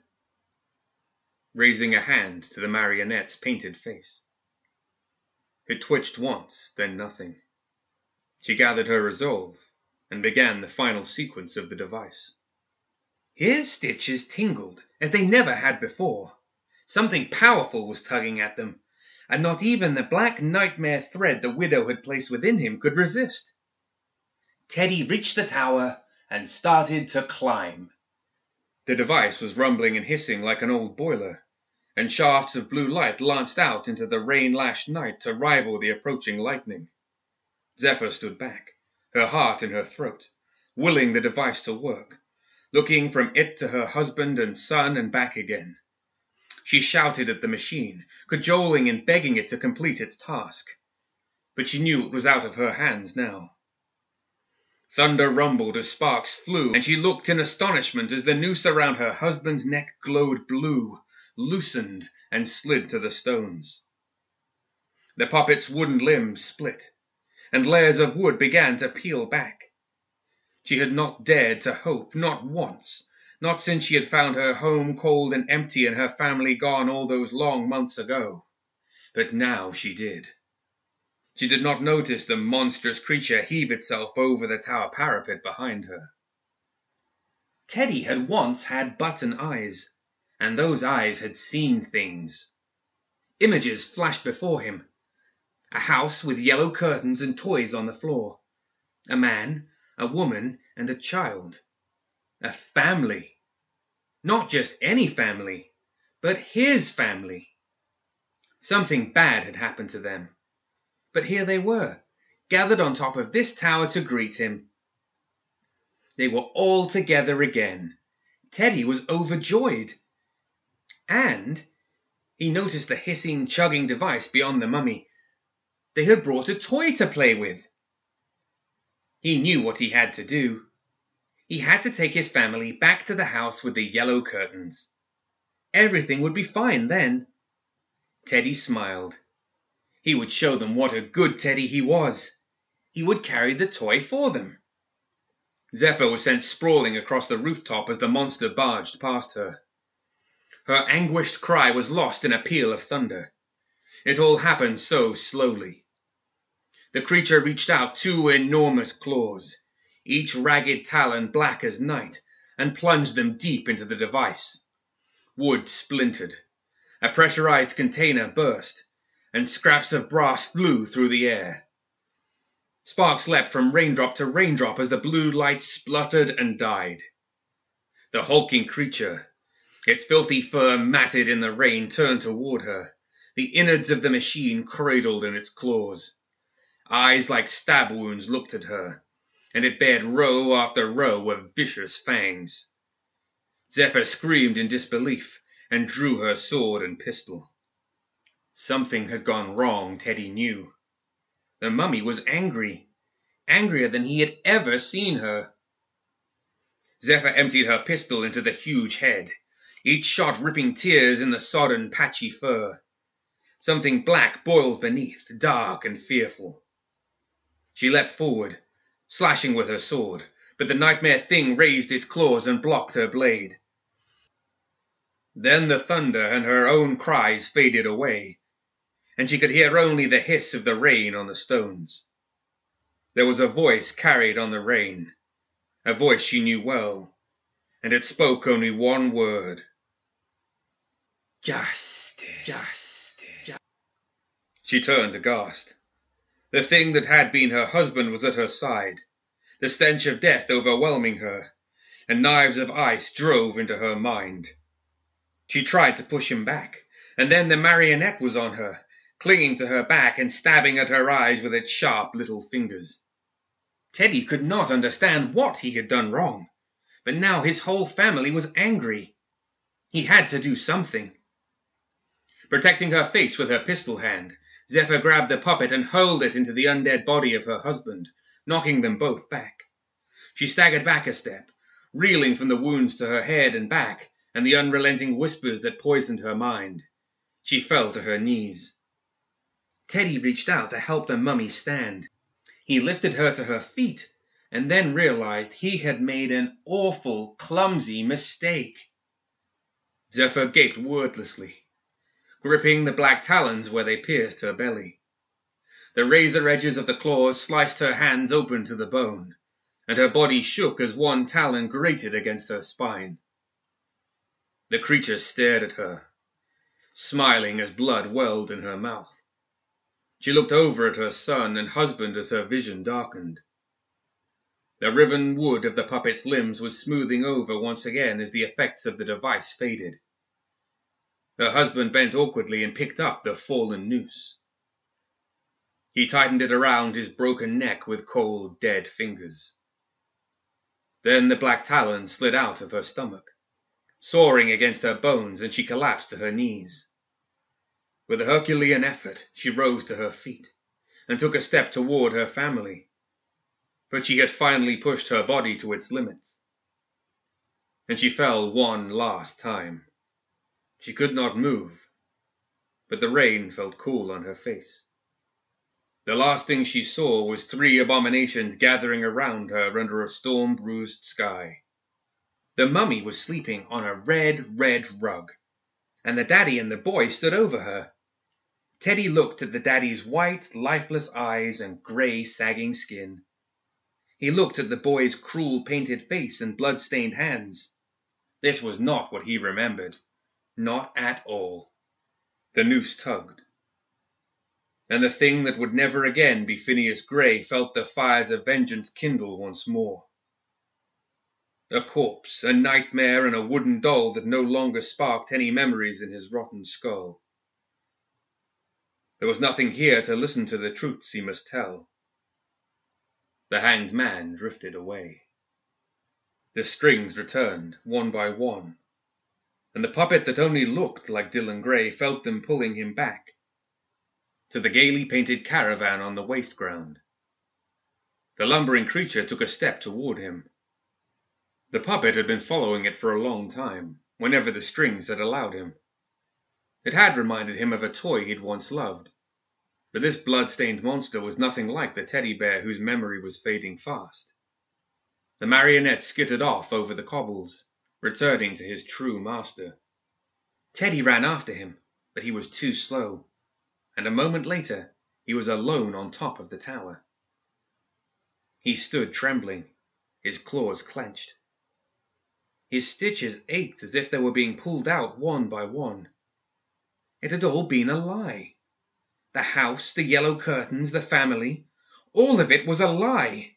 raising a hand to the marionette's painted face. It twitched once, then nothing. She gathered her resolve and began the final sequence of the device. His stitches tingled as they never had before. Something powerful was tugging at them, and not even the black nightmare thread the widow had placed within him could resist. Teddy reached the tower and started to climb. The device was rumbling and hissing like an old boiler, and shafts of blue light lanced out into the rain lashed night to rival the approaching lightning. Zephyr stood back, her heart in her throat, willing the device to work, looking from it to her husband and son and back again. She shouted at the machine, cajoling and begging it to complete its task. But she knew it was out of her hands now. Thunder rumbled as sparks flew, and she looked in astonishment as the noose around her husband's neck glowed blue, loosened, and slid to the stones. The puppet's wooden limbs split, and layers of wood began to peel back. She had not dared to hope, not once, not since she had found her home cold and empty and her family gone all those long months ago. But now she did. She did not notice the monstrous creature heave itself over the tower parapet behind her. Teddy had once had button eyes, and those eyes had seen things. Images flashed before him. A house with yellow curtains and toys on the floor. A man, a woman, and a child. A family. Not just any family, but his family. Something bad had happened to them. But here they were, gathered on top of this tower to greet him. They were all together again. Teddy was overjoyed. And he noticed the hissing, chugging device beyond the mummy. They had brought a toy to play with. He knew what he had to do. He had to take his family back to the house with the yellow curtains. Everything would be fine then. Teddy smiled. He would show them what a good Teddy he was. He would carry the toy for them. Zephyr was sent sprawling across the rooftop as the monster barged past her. Her anguished cry was lost in a peal of thunder. It all happened so slowly. The creature reached out two enormous claws, each ragged talon black as night, and plunged them deep into the device. Wood splintered. A pressurized container burst, and scraps of brass flew through the air. Sparks leapt from raindrop to raindrop as the blue light spluttered and died. The hulking creature, its filthy fur matted in the rain, turned toward her, the innards of the machine cradled in its claws. Eyes like stab wounds looked at her, and it bared row after row of vicious fangs. Zephyr screamed in disbelief and drew her sword and pistol. Something had gone wrong, Teddy knew. The mummy was angry, angrier than he had ever seen her. Zephyr emptied her pistol into the huge head, each shot ripping tears in the sodden, patchy fur. Something black boiled beneath, dark and fearful. She leapt forward, slashing with her sword, but the nightmare thing raised its claws and blocked her blade. Then the thunder and her own cries faded away, and she could hear only the hiss of the rain on the stones. There was a voice carried on the rain, a voice she knew well, and it spoke only one word. Justice. Justice. She turned aghast. The thing that had been her husband was at her side, the stench of death overwhelming her, and knives of ice drove into her mind. She tried to push him back, and then the marionette was on her, clinging to her back and stabbing at her eyes with its sharp little fingers. Teddy could not understand what he had done wrong, but now his whole family was angry. He had to do something. Protecting her face with her pistol hand, Zephyr grabbed the puppet and hurled it into the undead body of her husband, knocking them both back. She staggered back a step, reeling from the wounds to her head and back and the unrelenting whispers that poisoned her mind. She fell to her knees. Teddy reached out to help the mummy stand. He lifted her to her feet and then realized he had made an awful, clumsy mistake. Zephyr gaped wordlessly, gripping the black talons where they pierced her belly. The razor edges of the claws sliced her hands open to the bone, and her body shook as one talon grated against her spine. The creature stared at her, smiling as blood welled in her mouth. She looked over at her son and husband as her vision darkened. The riven wood of the puppet's limbs was smoothing over once again as the effects of the device faded. Her husband bent awkwardly and picked up the fallen noose. He tightened it around his broken neck with cold, dead fingers. Then the black talon slid out of her stomach soaring against her bones, and she collapsed to her knees. With a Herculean effort, she rose to her feet and took a step toward her family. But she had finally pushed her body to its limits. And she fell one last time. She could not move, but the rain felt cool on her face. The last thing she saw was three abominations gathering around her under a storm bruised sky. The mummy was sleeping on a red, red rug, and the daddy and the boy stood over her. Teddy looked at the daddy's white, lifeless eyes and grey, sagging skin. He looked at the boy's cruel painted face and blood-stained hands. This was not what he remembered. Not at all. The noose tugged. And the thing that would never again be Phineas Gray felt the fires of vengeance kindle once more. A corpse, a nightmare, and a wooden doll that no longer sparked any memories in his rotten skull. There was nothing here to listen to the truths he must tell. The hanged man drifted away. The strings returned, one by one, and the puppet that only looked like Dylan Gray felt them pulling him back to the gaily painted caravan on the waste ground. The lumbering creature took a step toward him. The puppet had been following it for a long time, whenever the strings had allowed him. It had reminded him of a toy he'd once loved, but this blood-stained monster was nothing like the teddy bear whose memory was fading fast. The marionette skittered off over the cobbles, returning to his true master. Teddy ran after him, but he was too slow, and a moment later he was alone on top of the tower. He stood trembling, his claws clenched. His stitches ached as if they were being pulled out one by one. It had all been a lie. The house, the yellow curtains, the family, all of it was a lie.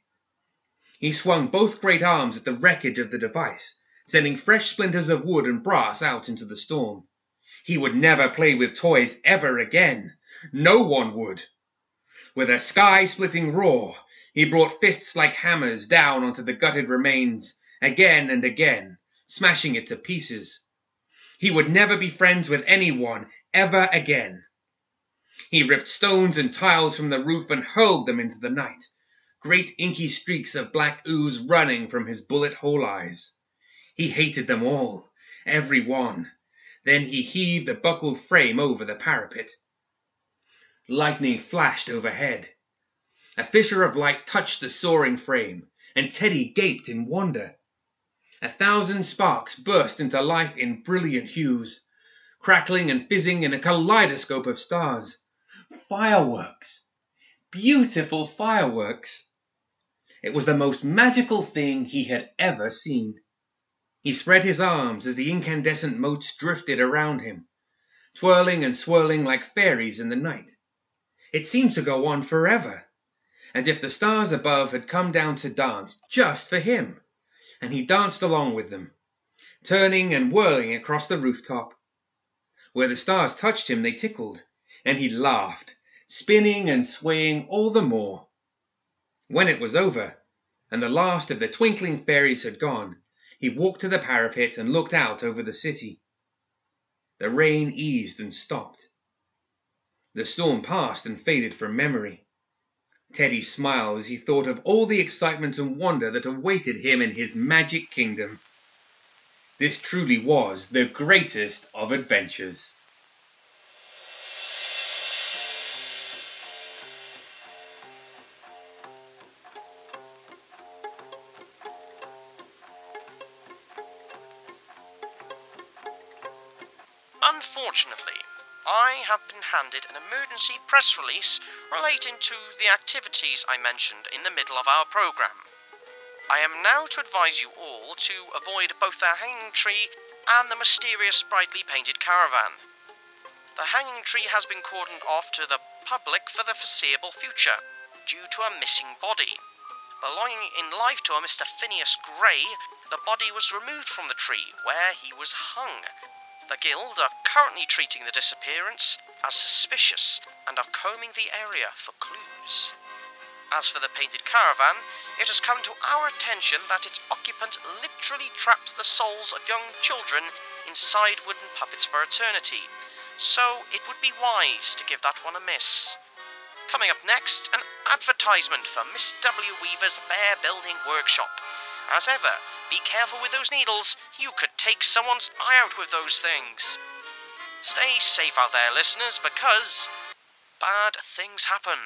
He swung both great arms at the wreckage of the device, sending fresh splinters of wood and brass out into the storm. He would never play with toys ever again. No one would. With a sky-splitting roar, he brought fists like hammers down onto the gutted remains, again and again, smashing it to pieces. He would never be friends with anyone ever again. He ripped stones and tiles from the roof and hurled them into the night, great inky streaks of black ooze running from his bullet hole eyes. He hated them all, every one. Then he heaved the buckled frame over the parapet. Lightning flashed overhead. A fissure of light touched the soaring frame, and Teddy gaped in wonder. A thousand sparks burst into life in brilliant hues, crackling and fizzing in a kaleidoscope of stars. Fireworks! Beautiful fireworks! It was the most magical thing he had ever seen. He spread his arms as the incandescent motes drifted around him, twirling and swirling like fairies in the night. It seemed to go on forever, as if the stars above had come down to dance just for him, and he danced along with them, turning and whirling across the rooftop. Where the stars touched him, they tickled, and he laughed, spinning and swaying all the more. When it was over, and the last of the twinkling fairies had gone, he walked to the parapet and looked out over the city. The rain eased and stopped. The storm passed and faded from memory. Teddy smiled as he thought of all the excitement and wonder that awaited him in his magic kingdom. This truly was the greatest of adventures. Unfortunately, I have been handed an emergency press release relating to the activities I mentioned in the middle of our program. I am now to advise you all to avoid both the hanging tree and the mysterious brightly painted caravan. The hanging tree has been cordoned off to the public for the foreseeable future due to a missing body. Belonging in life to a Mr. Phineas Gray, the body was removed from the tree where he was hung. The Guild are currently treating the disappearance as suspicious and are combing the area for clues. As for the painted caravan, it has come to our attention that its occupant literally traps the souls of young children inside wooden puppets for eternity, so it would be wise to give that one a miss. Coming up next, an advertisement for Miss W. Weaver's Bear Building Workshop. As ever, be careful with those needles. You could take someone's eye out with those things. Stay safe out there, listeners, because bad things happen.